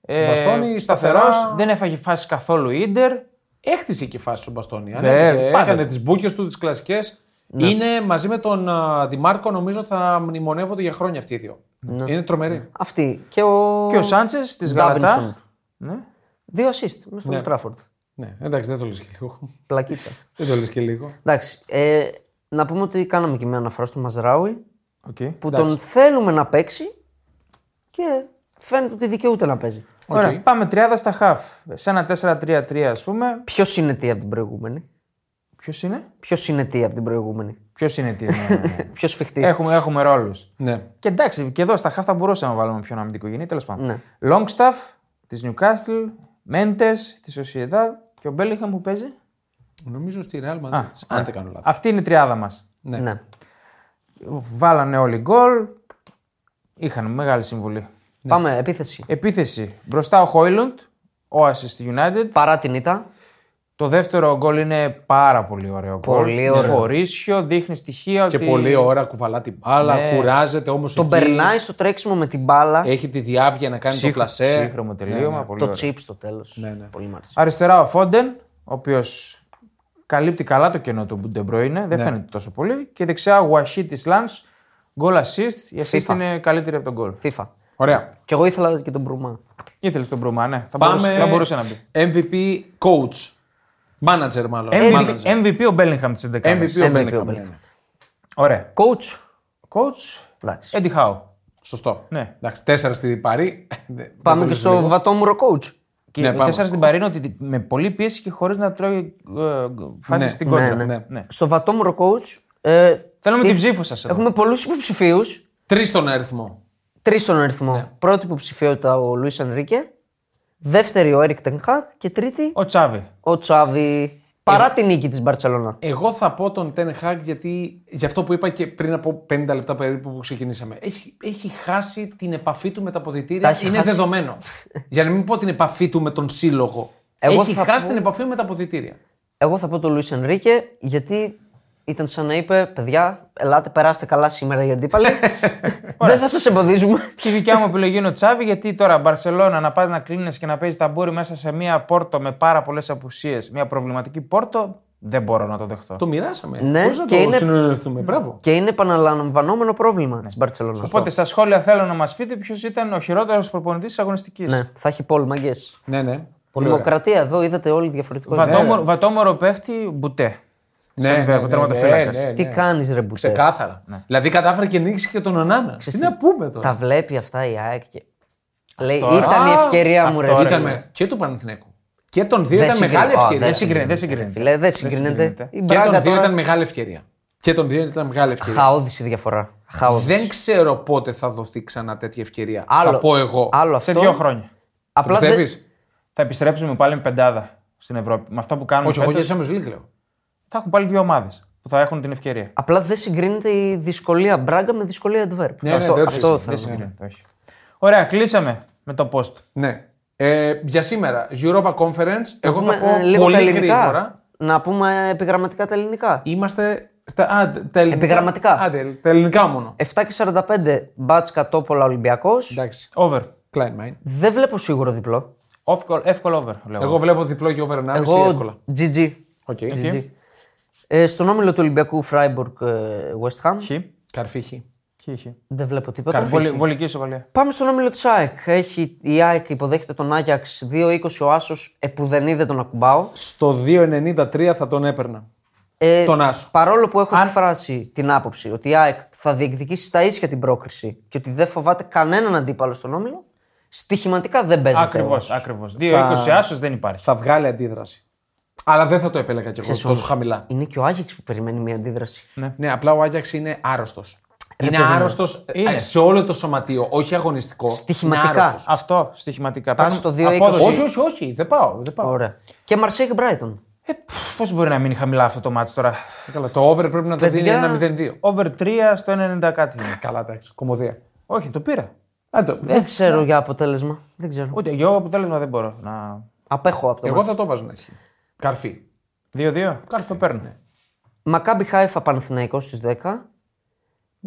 Ε, Μπαστόνι, σταθερός, σταθερά. Δεν έφαγε φάση καθόλου ίντερ. Έχτισε και φάση ο Μπαστόνι. Ναι, Ανέβηκε, πάντα. έκανε τις μπούκες του, τις κλασικές. Είναι μαζί με τον α, Ντιμάρκο, νομίζω θα μνημονεύονται για χρόνια αυτοί οι δύο. Είναι τρομεροί. Αυτή. Και ο, Και ο Σάντσες της Davinson. Γαλατά. Ναι. Δύο assist μέσα στον Ναι. Τράφορντ. Ναι, εντάξει, δεν το λες και λίγο. Πλακίτσα. δεν το λες και λίγο. εντάξει. Ε, να πούμε ότι κάναμε και μια αναφορά στο Μαζράουι Οκ. που τον θέλουμε να παίξει και φαίνεται ότι δικαιούται να παίζει. Ωραία, πάμε 30 στα χαφ. Σε ένα 4-3-3 ας πούμε. Ποιος είναι τι από την προηγούμενη; Ποιος είναι; Ποιος είναι τι από την προηγούμενη; Ποιος είναι τι. ναι, ναι, ναι. *laughs* Ποιος σφιχτεί. έχουμε έχουμε ρόλους. Ναι. Και εντάξει, και εδώ στα χαφ θα μπορούσαμε να βάλουμε πιο αμυντικό γενή, τέλος πάντων. Ναι. Longstaff της Newcastle, Μέντε της Sociedad και ο Μπέλιχαμ που παίζει; Νομίζω στη Real Madrid. αν δεν κάνω λάθος. Αυτή είναι η τριάδα μας. Ναι. ναι. Βάλανε όλοι γκολ. Είχαν μεγάλη συμβολή. Πάμε, επίθεση. Επίθεση. Μπροστά ο Χόιλουντ, ο assist στη United. Παρά την ήττα. Το δεύτερο γκολ είναι πάρα πολύ ωραίο γκολ. Πολύ ωραίο. Φορίσιο, δείχνει στοιχεία Και ότι. πολλή ώρα κουβαλά την μπάλα, Ναι. κουράζεται όμως. Τον περνάει στο τρέξιμο με την μπάλα. Έχει τη διαύγεια να κάνει το Ψύχ- πλασέ. Ψύχραιμο τελείωμα. Πολύ το ωραίο. chip στο τέλος. Ναι, Πολύ μ' άρεσε. Αριστερά ο Φόντεν, ο οποίος καλύπτει καλά το κενό του Ντεμπρόινε, Ναι. δεν φαίνεται τόσο πολύ. Και δεξιά ο Γουαχί της Λανς, γκολ assist. Η assist FIFA. είναι καλύτερη από τον γκολ. FIFA. Ωραία. Και εγώ ήθελα και τον Μπρουμά. Ήθελες τον Μπρούμα, ναι. Θα, Πάμε μπορούσε, θα μπορούσε να μπει. MVP coach. Manager μάλλον. MVP, Manager. MVP ο Μπέλιγχαμ της 11. MVP ο MVP Bellingham, ο ναι, Bellingham. ναι. Ωραία. Coach. Coach, Εντάξει. Eddie Howe. Σωστό. Ναι. Εντάξει, τέσσερα στη Παρή. Δεν Πάμε το και λες στο λίγο. βατόμουρο coach. Και Ναι, ναι, πάμε. τέσσερα στην Παρή είναι ότι με πολλή πίεση και χωρίς να τρώει ε, φάση Ναι, στην ναι, κόντρα. ναι. ναι. Στο βατόμουρο coach. Ε, Θέλουμε ε, την ψήφο σας. Έχουμε πολλούς υποψηφίους. Τρεις στον αριθμό. Τρεις στον αριθμό. Ναι. Πρώτη υποψηφιότητα ο Λουίς Ανρίκε. Δεύτερη ο Έρικ Τενχάκ. Και τρίτη Ο Τσάβη. ο Τσάβη. Παρά τη νίκη της Μπαρσελόνα. Εγώ θα πω τον Ten Hag γιατί για αυτό που είπα και πριν από 50 λεπτά περίπου που ξεκινήσαμε. Έχει, έχει χάσει την επαφή του με τα Τα αποδητήρια. έχει Είναι χάσει. δεδομένο. *laughs* για να μην πω την επαφή του με τον σύλλογο. Εγώ έχει θα χάσει πω- την επαφή με τα αποδητήρια. Εγώ θα πω τον Λουίς Ενρίκε γιατί ήταν σαν να είπε: Παιδιά, ελάτε, περάστε καλά σήμερα οι αντίπαλοι. *laughs* Δεν θα σας εμποδίζουμε. Και η δικιά μου επιλογή είναι ο Τσάβη, γιατί τώρα Μπαρσελόνα να πας να κλείνεις και να παίζεις ταμπούρι μέσα σε μια πόρτο με πάρα πολλές απουσίες, μια προβληματική πόρτο, δεν μπορώ να το δεχτώ. Το μοιράσαμε. Ναι, Πώς να και το είναι- συνεννοηθούμε. Μπράβο. Και είναι επαναλαμβανόμενο πρόβλημα της Μπαρσελόνας. Οπότε στα σχόλια θέλω να μας πείτε ποιος ήταν ο χειρότερος προπονητής της αγωνιστικής. Ναι, θα έχει πόλ μαγκέ. Ναι, ναι. Πολύ ωραία. Δημοκρατία εδώ, είδατε όλοι διαφορετικότητα. Βατόμορο, βατόμορο παίχτη μπουτέ. Ναι, Σαν ναι, βέβαιο, ναι, τερματοφύλακας. ναι, ναι, Τι ναι. κάνεις, ρε Μπουτέ. Ξεκάθαρα. Δηλαδή κατάφερε και νίκησε και τον Ονάνα. Τι να πούμε τώρα; Τα βλέπει αυτά η ΑΕΚ και. Λέει, Τώρα. ήταν η ευκαιρία μου, ρε. Αυτό, ρε. φίλε. Ήταν με- και του Παναθηναίκου. Και των δύο Δεν ήταν συγκρίνει- μεγάλη Ω, ευκαιρία. Δεν συγκρίνεται, δεν συγκρίνεται. Φίλε, δεν συγκρίνεται. συγκρίνεται. Η Και Μπράγκα των δύο τώρα. ήταν μεγάλη ευκαιρία. Και των δύο ήταν μεγάλη ευκαιρία. Χαόδηση διαφορά. Χαόδηση. Δεν ξέρω πότε θα δοθεί ξανά τέτοια ευκαιρία. Άλλο, Θα πω εγώ. Άλλο Σε αυτό. δύο χρόνια. Απλά δεν- Πιστεύεις; Θα επιστρέψουμε πάλι με πεντάδα στην Ευρώπη. Με αυτό που κάνουμε Όχι, εγώ φέτος, για Champions League λέω. Θα έχουν πάλι δύο ομάδες που θα έχουν την ευκαιρία. Απλά δεν συγκρίνεται η δυσκολία Μπράγκα με δυσκολία Adverb. Ναι, ναι, αυτό δεν αυτό συγκρίνεται, θέλω Δεν να πω. συγκρίνεται, όχι. Ωραία, κλείσαμε με το post. Ναι. Ε, για σήμερα, Europa Conference, εγώ Πούμε, θα πω ε, λίγο πολύ τα ελληνικά. γρήγορα. Να πούμε επιγραμματικά τα ελληνικά. Είμαστε στα. Α, τα ελληνικά. Επιγραμματικά. Άντε, τα ελληνικά μόνο. 7 και 45 μπάτς κατόπολα Ολυμπιακός. Εντάξει. Over. Klein mine. Δεν βλέπω σίγουρο διπλό. Εύκολο, εύκολο over, λέω. Εγώ βλέπω διπλό και over 1,5 Εγώ εύκολα. GG. Οκ. Εσύ; Ε, στον όμιλο του Ολυμπιακού Freiburg ε, West Ham. Χ. Καρφίχη. Χ, χ. Δεν βλέπω τίποτα. Βολ, βολική ισοβαλία. Πάμε στον όμιλο της ΑΕΚ. Έχει, η ΑΕΚ υποδέχεται τον Άγιαξ 2-20 ο Άσος, επουδενή δεν τον ακουμπάω. Στο 2,93 θα τον έπαιρνα. Ε, Τον Άσο. Παρόλο που έχω εκφράσει την άποψη ότι η ΑΕΚ θα διεκδικήσει στα ίσια την πρόκριση και ότι δεν φοβάται κανέναν αντίπαλο στον όμιλο, στοιχηματικά δεν παίζει. Ακριβώς. Θεός. Ακριβώς. 2-20 άσος δεν υπάρχει. Θα βγάλει αντίδραση. Αλλά δεν θα το επέλεγα κι εγώ Ξέρεις τόσο όμως, χαμηλά. Είναι και ο Άγιαξ που περιμένει μια αντίδραση. Ναι, απλά ο Άγιαξ είναι άρρωστος. Είναι παιδί μου. άρρωστος Είναι. σε όλο το σωματείο, όχι αγωνιστικό. Στοιχηματικά. Είναι άρρωστος. Αυτό στοιχηματικά. Πας στο 2-20. Απόδοση. Όχι, όχι, όχι. Δεν πάω. Δεν πάω. Ωραία. Και Μαρσέικ Μπράιτον. Πώς μπορεί να μείνει χαμηλά αυτό το μάτι τώρα; Καλά, το over πρέπει να το δίνει Παιδιά. ένα 0-2. Over 3 στο 90 κάτι. είναι. Καλά, εντάξει. Κομμωδία. Όχι, το πήρα. Α, το- Δεν ξέρω για αποτέλεσμα. Δεν ξέρω. Ούτε εγώ αποτέλεσμα δεν μπορώ να. Απέχω από το Εγώ μάτς. θα το βάζω να έχει. Καρφί. 2-2. Κάτι το παίρνω. Μακάμπι Χάιφα Παναθηναϊκός στις 10.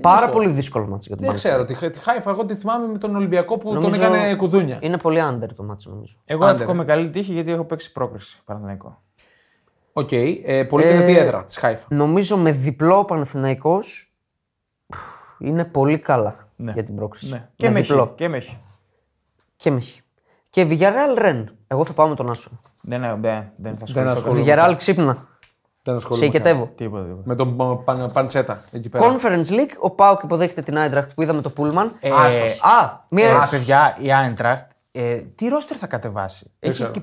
Πάρα πολύ δύσκολο μάτς για τον Δεν Παναθηναϊκό. ξέρω. Τη, τη Χάιφα, εγώ τη θυμάμαι με τον Ολυμπιακό που Νομίζω τον έκανε κουδούνια. Είναι πολύ under το μάτς νομίζω. Εγώ Άντε, εύχομαι καλή τύχη γιατί έχω παίξει πρόκριση. Παναθηναϊκό. Οκ. Ε, πολύ δυνατή έδρα της Χάιφα. Νομίζω με διπλό ο Παναθηναϊκός πφ, είναι πολύ καλά Ναι. για την πρόκριση. Ναι. Και με, διπλό. χ, και με χ. Και με χ. Και Villarreal Ρεν. Εγώ θα πάω με τον Άσο. Δεν, ναι, δεν, δεν θα ασχοληθώ. ασχολούμαι. καθόλου. Villarreal ξύπνα. Δεν Σε ασχολούμαι. ικετεύω. Τίποτα, τίποτα. Με τον Πα- Πα- Παντσέτα εκεί πέρα. Conference League, ο ΠΑΟΚ υποδέχεται την Άιντραχτ που είδαμε το Πούλμαν. Ε, Άσος. Α, μία. Ε, παιδιά, η Άιντραχτ, ε, τι ρόστερ θα κατεβάσει; Έχει ξέρω. και-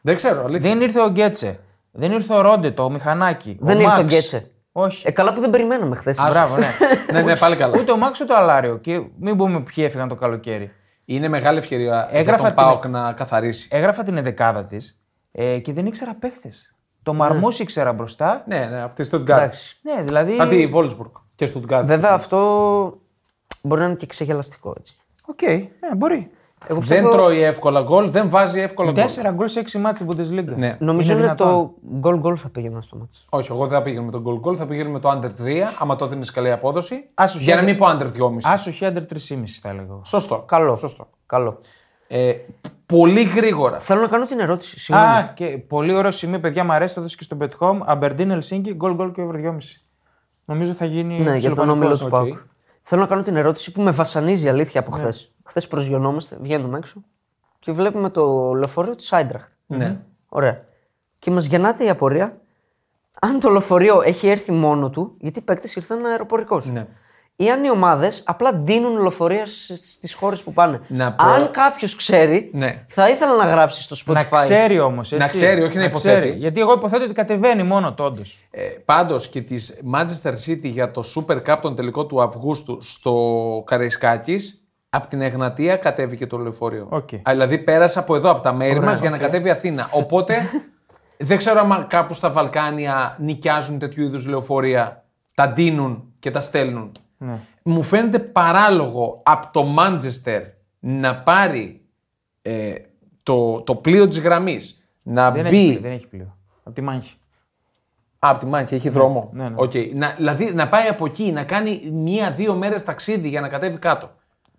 Δεν ξέρω. Αλήθεια. Δεν ήρθε ο Γκέτσε. Δεν ήρθε ο Ρόντετο, ο Μηχανάκη. Δεν ο ήρθε ο Μαξ. Γκέτσε. Όχι. Ε, καλά που δεν περιμέναμε χθες. Μπράβο, ναι. *laughs* ναι, ναι, πάλι καλά. ούτε ο Μάξ ούτε ο Αλάριο. Και μην πούμε ποιοι έφυγαν το καλοκαίρι. Είναι μεγάλη ευκαιρία για Έγραφα τον την- Πάοκ να καθαρίσει. Έγραφα την εντεκάδα της ε, και δεν ήξερα παίχτες. Το Μαρμούσι ήξερα μπροστά. Ναι, ναι, από τη Στουτγκάρτ. Εντάξει. Ναι, δηλαδή. Από τη Βόλσμπουργκ και Στουτγκάρτ. Βέβαια αυτό μπορεί να είναι και ξεγελαστικό έτσι. Οκ, ναι, μπορεί. Εγώ Δεν πιστεύω- τρώει εύκολα γκολ, δεν βάζει εύκολα γκολ. Τέσσερα γκολ σε έξι μάτσε Bundesliga. Ναι. Νομίζω είναι, δυνατόν. το goal goal θα πήγαινα στο μάτς. Όχι, εγώ δεν θα πήγαινα με τον goal goal, θα πήγαινα με το under 3, άμα το δίνεις καλή απόδοση. Άσο και under. μην πω under 2,5. Άσο και under 3,5 θα έλεγα. εγώ. Σωστό. Καλό. Σωστό. Καλό. Ε, πολύ γρήγορα. Θέλω να κάνω την ερώτηση. Συγγνώμη. Α, και πολύ ωραίο σημείο, παιδιά, μου αρέσει το έδωσε και στο Bet Home. Αμπερντίν Ελσίνκι, goal goal και over 2,5. Νομίζω θα γίνει. ναι, για τον όμιλο του οκ. ΠΑΟΚ. Θέλω να κάνω την ερώτηση που με βασανίζει αλήθεια από χθες. Χθες προσγειωνόμαστε, βγαίνουμε έξω και βλέπουμε το λεωφορείο της Άιντραχτ. Ναι. Ωραία. Και μας γεννάται η απορία αν το λεωφορείο έχει έρθει μόνο του, γιατί οι παίκτες ήρθαν αεροπορικώς. Ναι. Ή αν οι ομάδες απλά δίνουν λεωφορεία στις χώρες που πάνε. Να πω- Αν κάποιος ξέρει, Ναι. θα ήθελα να γράψει στο Spotify. Να ξέρει όμως. Να ξέρει, όχι να υποθέτει. Γιατί εγώ υποθέτω ότι κατεβαίνει μόνο το όντως. Ε, Πάντως και της Manchester City για το Super Cup τον τελικό του Αυγούστου στο Καραϊσκάκη, από την Εγνατία κατέβηκε το λεωφορείο. Οκ. Α, δηλαδή πέρασε από εδώ, από τα μέρη μας για να κατέβει Αθήνα. Οπότε *laughs* δεν ξέρω αν κάπου στα Βαλκάνια νοικιάζουν τέτοιου είδους λεωφορεία, τα ντύνουν και τα στέλνουν. Ναι. Μου φαίνεται παράλογο από το Manchester να πάρει ε, το, το πλοίο της γραμμής να Δεν, μπει. έχει, πλοίο, δεν έχει πλοίο. Από τη Μάνχη. Α, από τη Μάγχη, έχει δρόμο. ναι, ναι. Οκ. Να, δηλαδή να πάει από εκεί, να κάνει μία-δύο μέρες ταξίδι για να κατέβει κάτω.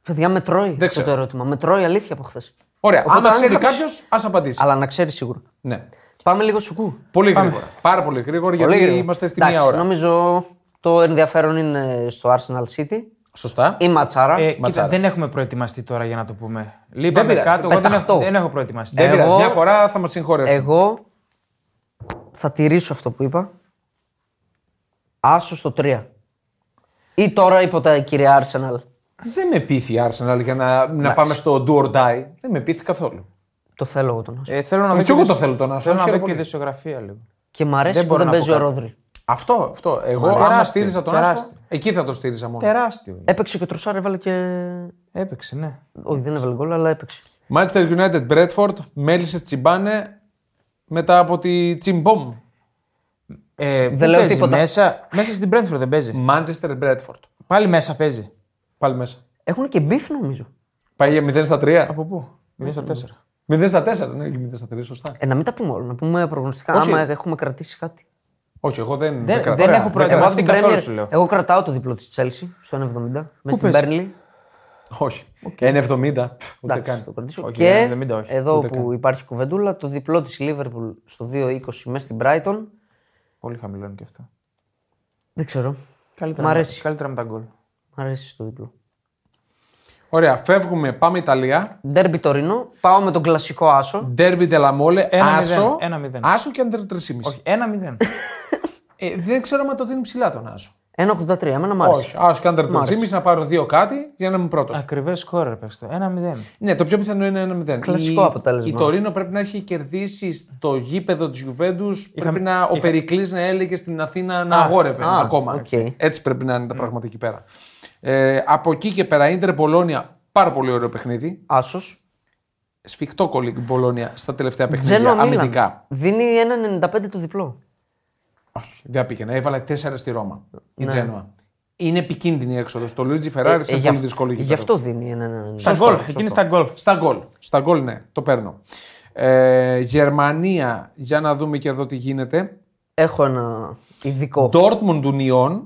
Παιδιά, με τρώει αυτό ξέρω. το ερώτημα. Με τρώει αλήθεια από χθες. Ωραία. Οπότε, Άμα αν ξέρει κάποιος- κάποιος, ας απαντήσει. Αλλά να ξέρει σίγουρα. Ναι. Πάμε λίγο ΣΚ. Πολύ γρήγορα. Πάρα πολύ γρήγορα γιατί Πολύ γρήγορα. είμαστε στη Εντάξει, μία ώρα. Νομίζω το ενδιαφέρον είναι στο Arsenal City. Σωστά. Η ματσάρα. Ε, κοίτα, Ματσάρα. δεν έχουμε προετοιμαστεί τώρα για να το πούμε. Λείπαμε πειράζει, κάτω. Εγώ δεν πεταχτώ. έχω, δεν έχω προετοιμαστεί. Δεν Εγώ- πειράζει. Μια φορά θα μας συγχωρέσουν. Εγώ θα τηρήσω αυτό που είπα. Άσο στο 3. Ή τώρα είπα κυρία Arsenal. Δεν με πείθει η Arsenal για να, να πάμε στο do or die. Δεν με πείθει καθόλου. Το θέλω εγώ τον Άσο. Ε, θέλω να Όχι, δω κι εγώ και το δυσ- θέλω τον Άσο, Θέλω να χαίρομαι δω και πολύ. δισογραφία λίγο. Και μ' αρέσει δεν που μπορώ δεν να παίζει πω ο κάτι. Ρόδρυ. Αυτό, αυτό. Εγώ Τεράστιο, άμα στήριζα τον Άσο, τεράστιο. εκεί θα το στήριζα μόνο. Τεράστιο. Έπαιξε και ο Τροσάρ, έβαλε και. Έπαιξε, ναι. Όχι, δεν έβαλε γκολ, αλλά έπαιξε. Manchester United Bradford, μέλισσε τσιμπάνε μετά από τη Τσιμπόμ. Ε, πού Δεν λέω παίζει, τίποτα. Μέσα, μέσα στην Brentford δεν παίζει. Manchester Bradford. Πάλι μέσα παίζει. Πάλι μέσα. Έχουν και μπιφ νομίζω. Πάει για 0 στα 3. Από πού; 0 στα 4. 0 στα 4, ναι, 0 στα 3, σωστά. Ε, να μην τα πούμε όλα, να πούμε προγνωστικά. Όχι. Άμα έχουμε κρατήσει κάτι. Όχι, εγώ δεν. Δεν- κρατάω. δεν Ωραία. έχω Εγώ, προετοιμαστεί από την καθόλου, Premier, σου λέω. εγώ κρατάω το διπλό της Chelsea στο 1,70 μες στην παίζει; Burnley. Όχι. 1,70. Ούτε Εντάξει, καν. θα το κρατήσω. Όχι, και 70 όχι. εδώ Ούτε που υπάρχει κουβεντούλα, το διπλό της Liverpool στο 2-20 μέσα στην Brighton. Πολύ χαμηλό είναι και αυτό. Δεν ξέρω. Καλύτερα, Μ' με- αρέσει. καλύτερα με τα γκολ. Μ' αρέσει το διπλό. Ωραία, φεύγουμε, πάμε Ιταλία. Ντέρμπι Τωρίνο. Πάω με τον κλασικό άσο. Ντέρμπι Ντελαμόλε, Ένα άσο. μηδέν, ένα μηδέν. Άσο και under 3,5. Όχι, 1-0. Ε, δεν ξέρω αν το δίνει ψηλά τον άσο. 1,83. Εμένα μ' άρεσε. Όχι, άσο και under 3,5 να πάρω δύο κάτι για να είμαι πρώτος. Ακριβές σκορ, πες το. 1-0. Ναι, το πιο πιθανό είναι ένα 0. Κλασικό η, αποτέλεσμα. Η Τωρίνο πρέπει να έχει κερδίσει στο γήπεδο της Γιουβέντους. Πρέπει να ο Περικλής να έλεγε στην Αθήνα να αγόρευε α, ακόμα. οκ. Έτσι πρέπει να είναι τα πράγματα εκεί πέρα. Ε, από εκεί και πέρα, Ιντερ Μπολόνια, πάρα πολύ ωραίο παιχνίδι. Άσος. Σφιχτό κολλή η Πολώνια στα τελευταία παιχνίδια. Τζένο Μίλαν. αμυντικά. Δίνει 1,95 το διπλό. Όχι, δεν πήγαινε. Έβαλε 4 στη Ρώμα. Η Τζένοα. Είναι επικίνδυνη η έξοδος. Το Λουίτζι Φεράρι Ε, είναι γι' πολύ αυ- δύσκολο Γι' γήπεδο. αυτό δίνει 1,95. Στα γκολ. Εκείνη στα γκολ. Στα γκολ. Στα γκολ. Στα γκολ, ναι, το παίρνω. Ε, για να δούμε και εδώ τι γίνεται. Έχω ένα ειδικό. Dortmund Union.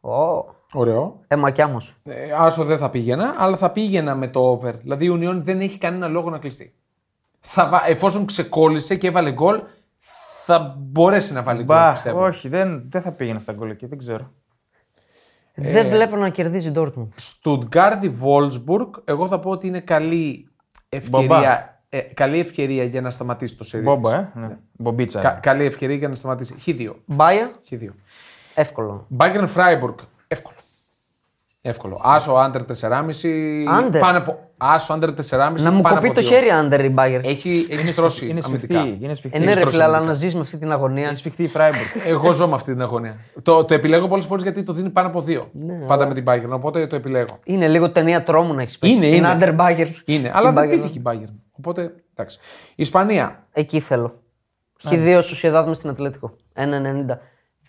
Ω, Ωραίο. Ε, μακιά μου. Ε, άσο δεν θα πήγαινα, αλλά θα πήγαινα με το over. Δηλαδή η Union δεν έχει κανένα λόγο να κλειστεί. Θα, βα- εφόσον ξεκόλλησε και έβαλε γκολ, θα μπορέσει να βάλει γκολ, Μπα, πιστεύω. όχι, δεν, δεν θα πήγαινε στα γκολ εκεί, δεν ξέρω. Δεν Ε, βλέπω να κερδίζει η Dortmund. Στουτγκάρδη Βόλσμπουργκ, εγώ θα πω ότι είναι καλή ευκαιρία, ε, καλή ευκαιρία για να σταματήσει το σερί. Μπόμπα, της. ε. Ναι. Μπομπίτσα. Κα- καλή ευκαιρία για να σταματήσει. Χ2. Μπάια, Χ2. εύκολο. Bayern Freiburg. Εύκολο. Εύκολο. Άσο under 4,5. Under. Πάνω από. Άσο under 4,5. Να μου πάνω κοπεί από το δύο. χέρι άντερ η Bayern. Έχει, έχει στρώσει Είναι σφιχτή. αμυντικά. Είναι σφιχτή. Ε, ναι, ρε στρώσει φίλε, αλλά αμυντικά. να ζεις με αυτή την αγωνία. Είναι σφιχτή η Φράιμπουργκ. Εγώ ζω με αυτή την αγωνία. το, το επιλέγω πολλές φορές γιατί το δίνει πάνω από δύο. Ναι, Πάντα με την Bayern. Οπότε το επιλέγω. Είναι λίγο ταινία τρόμου να έχεις πέσει. Είναι, Την είναι. άντερ Bayern. Είναι, αλλά Την δεν Bayern. πήθηκε η Bayern. Οπότε εντάξει. Ισπανία. Εκεί θέλω. Και δύο Σοσιαδάδ με στην Ατλέτικο. 1,90.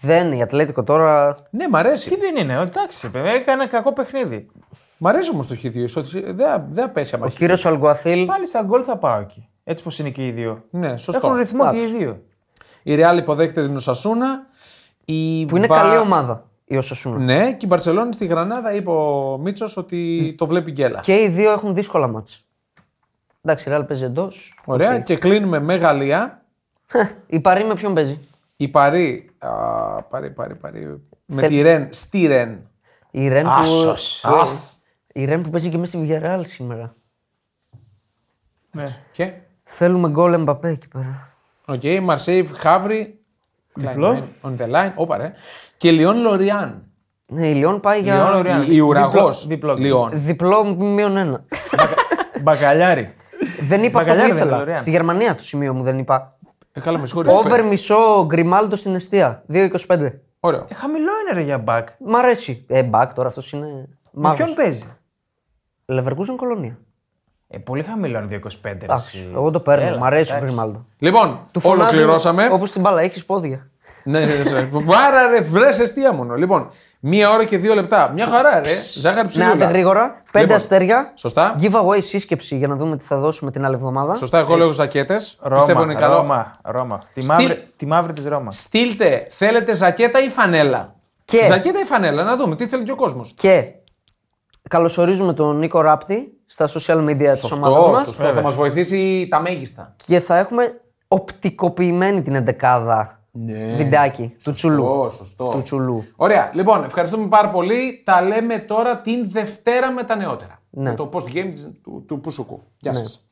Δεν, η Ατλέτικο τώρα. Ναι, μ' αρέσει. Τι δεν είναι, εντάξει, παιδί, έκανε κακό παιχνίδι. Μ' αρέσει όμως το Χ2. ότι Δεν δεν απέσει άμα Ο έχει. κύριος Αλγκουαθίλ. Πάλι στα γκολ θα πάω εκεί. Έτσι πως είναι και οι δύο. Ναι, σωστό. Έχουν ρυθμό και οι Εντάξει. δύο. Η Real υποδέχεται την Οσασούνα. Η Που είναι Μπα- καλή ομάδα η Οσασούνα. Ναι, και η Μπαρσελόνη στη Γρανάδα είπε ο Μίτσος ότι το βλέπει γκέλα. Και οι δύο έχουν δύσκολα μάτς. Εντάξει, η Real παίζει εντός. Ωραία, και κλείνουμε με Γαλλία. *laughs* Η Παρί με ποιον παίζει; Η Παρί. Α, Παρί, Παρί, Παρί. Με Θέλ- τη Ρεν. Στη Ρεν. Η Ρεν που... Άσος. που- Η Ρεν που παίζει και μέσα στη Villarreal σήμερα. Ναι. Και; Θέλουμε γκολ Εμπαπέ εκεί πέρα. Οκ, Μαρσέιγ, Χάβρη. Διπλό. On the line. Όπα, ρε. Και Λιόν Λοριάν. Ναι, η Λιόν πάει για Λιόν, Λοριάν. Η ουραγό. διπλό. Λιόν. διπλό μείον ένα. Μπακαλιάρι. δεν είπα αυτό που Μπακαλιάρη δεν είναι, ήθελα. Λοριάν. Στη Γερμανία το σημείο μου δεν είπα. Ε, καλά, με συγχωρείτε. Over μισό γκριμάλτο στην αιστεία. 2,25. Ωραίο. Ε, χαμηλό είναι ρε για μπακ. Μ' αρέσει. Ε, μπακ τώρα αυτός είναι. Με Μάγος. ποιον παίζει; Leverkusen κολονία. Ε, πολύ χαμηλό είναι 2,25. ρε, Εντάξει, εσύ. εγώ το παίρνω. Έλα, Μ' αρέσει ο εντάξει. γκριμάλτο. Λοιπόν, ολοκληρώσαμε. Όπως την μπάλα, έχεις πόδια. Ναι, ναι, ναι. Βάρα ρε, βρες αιστεία μόνο. Λοιπόν, μία ώρα και δύο λεπτά. Μια χαρά, ρε. Ζάχαρη Ναι, ψηλούλα. άντε γρήγορα. Πέντε Λοιπόν, αστέρια. Σωστά. Giveaway σύσκεψη για να δούμε τι θα δώσουμε την άλλη εβδομάδα. Σωστά, εγώ λέω ζακέτες. Ρώμα, Πιστεύω είναι καλό. Ρώμα, Ρώμα. Τη μαύρη, τη μαύρη της Ρώμας. Στείλτε, θέλετε ζακέτα ή φανέλα; Και- Ζακέτα ή φανέλα, να δούμε τι θέλει και ο κόσμος. Και καλωσορίζουμε τον Νίκο Ράπτη στα social media της ομάδας Σωστό, μας. σωστό. Θα μας βοηθήσει τα μέγιστα. Και θα έχουμε οπτικοποιημένη την εντεκάδα Ναι. βιντεάκι του Τσουλού. Σωστό, σωστό. Του Τσουλού. Ωραία, λοιπόν, ευχαριστούμε πάρα πολύ. Τα λέμε τώρα την Δευτέρα με τα νεότερα. Ναι. Με το post game της- του, του Πουσουκού. Γεια σας.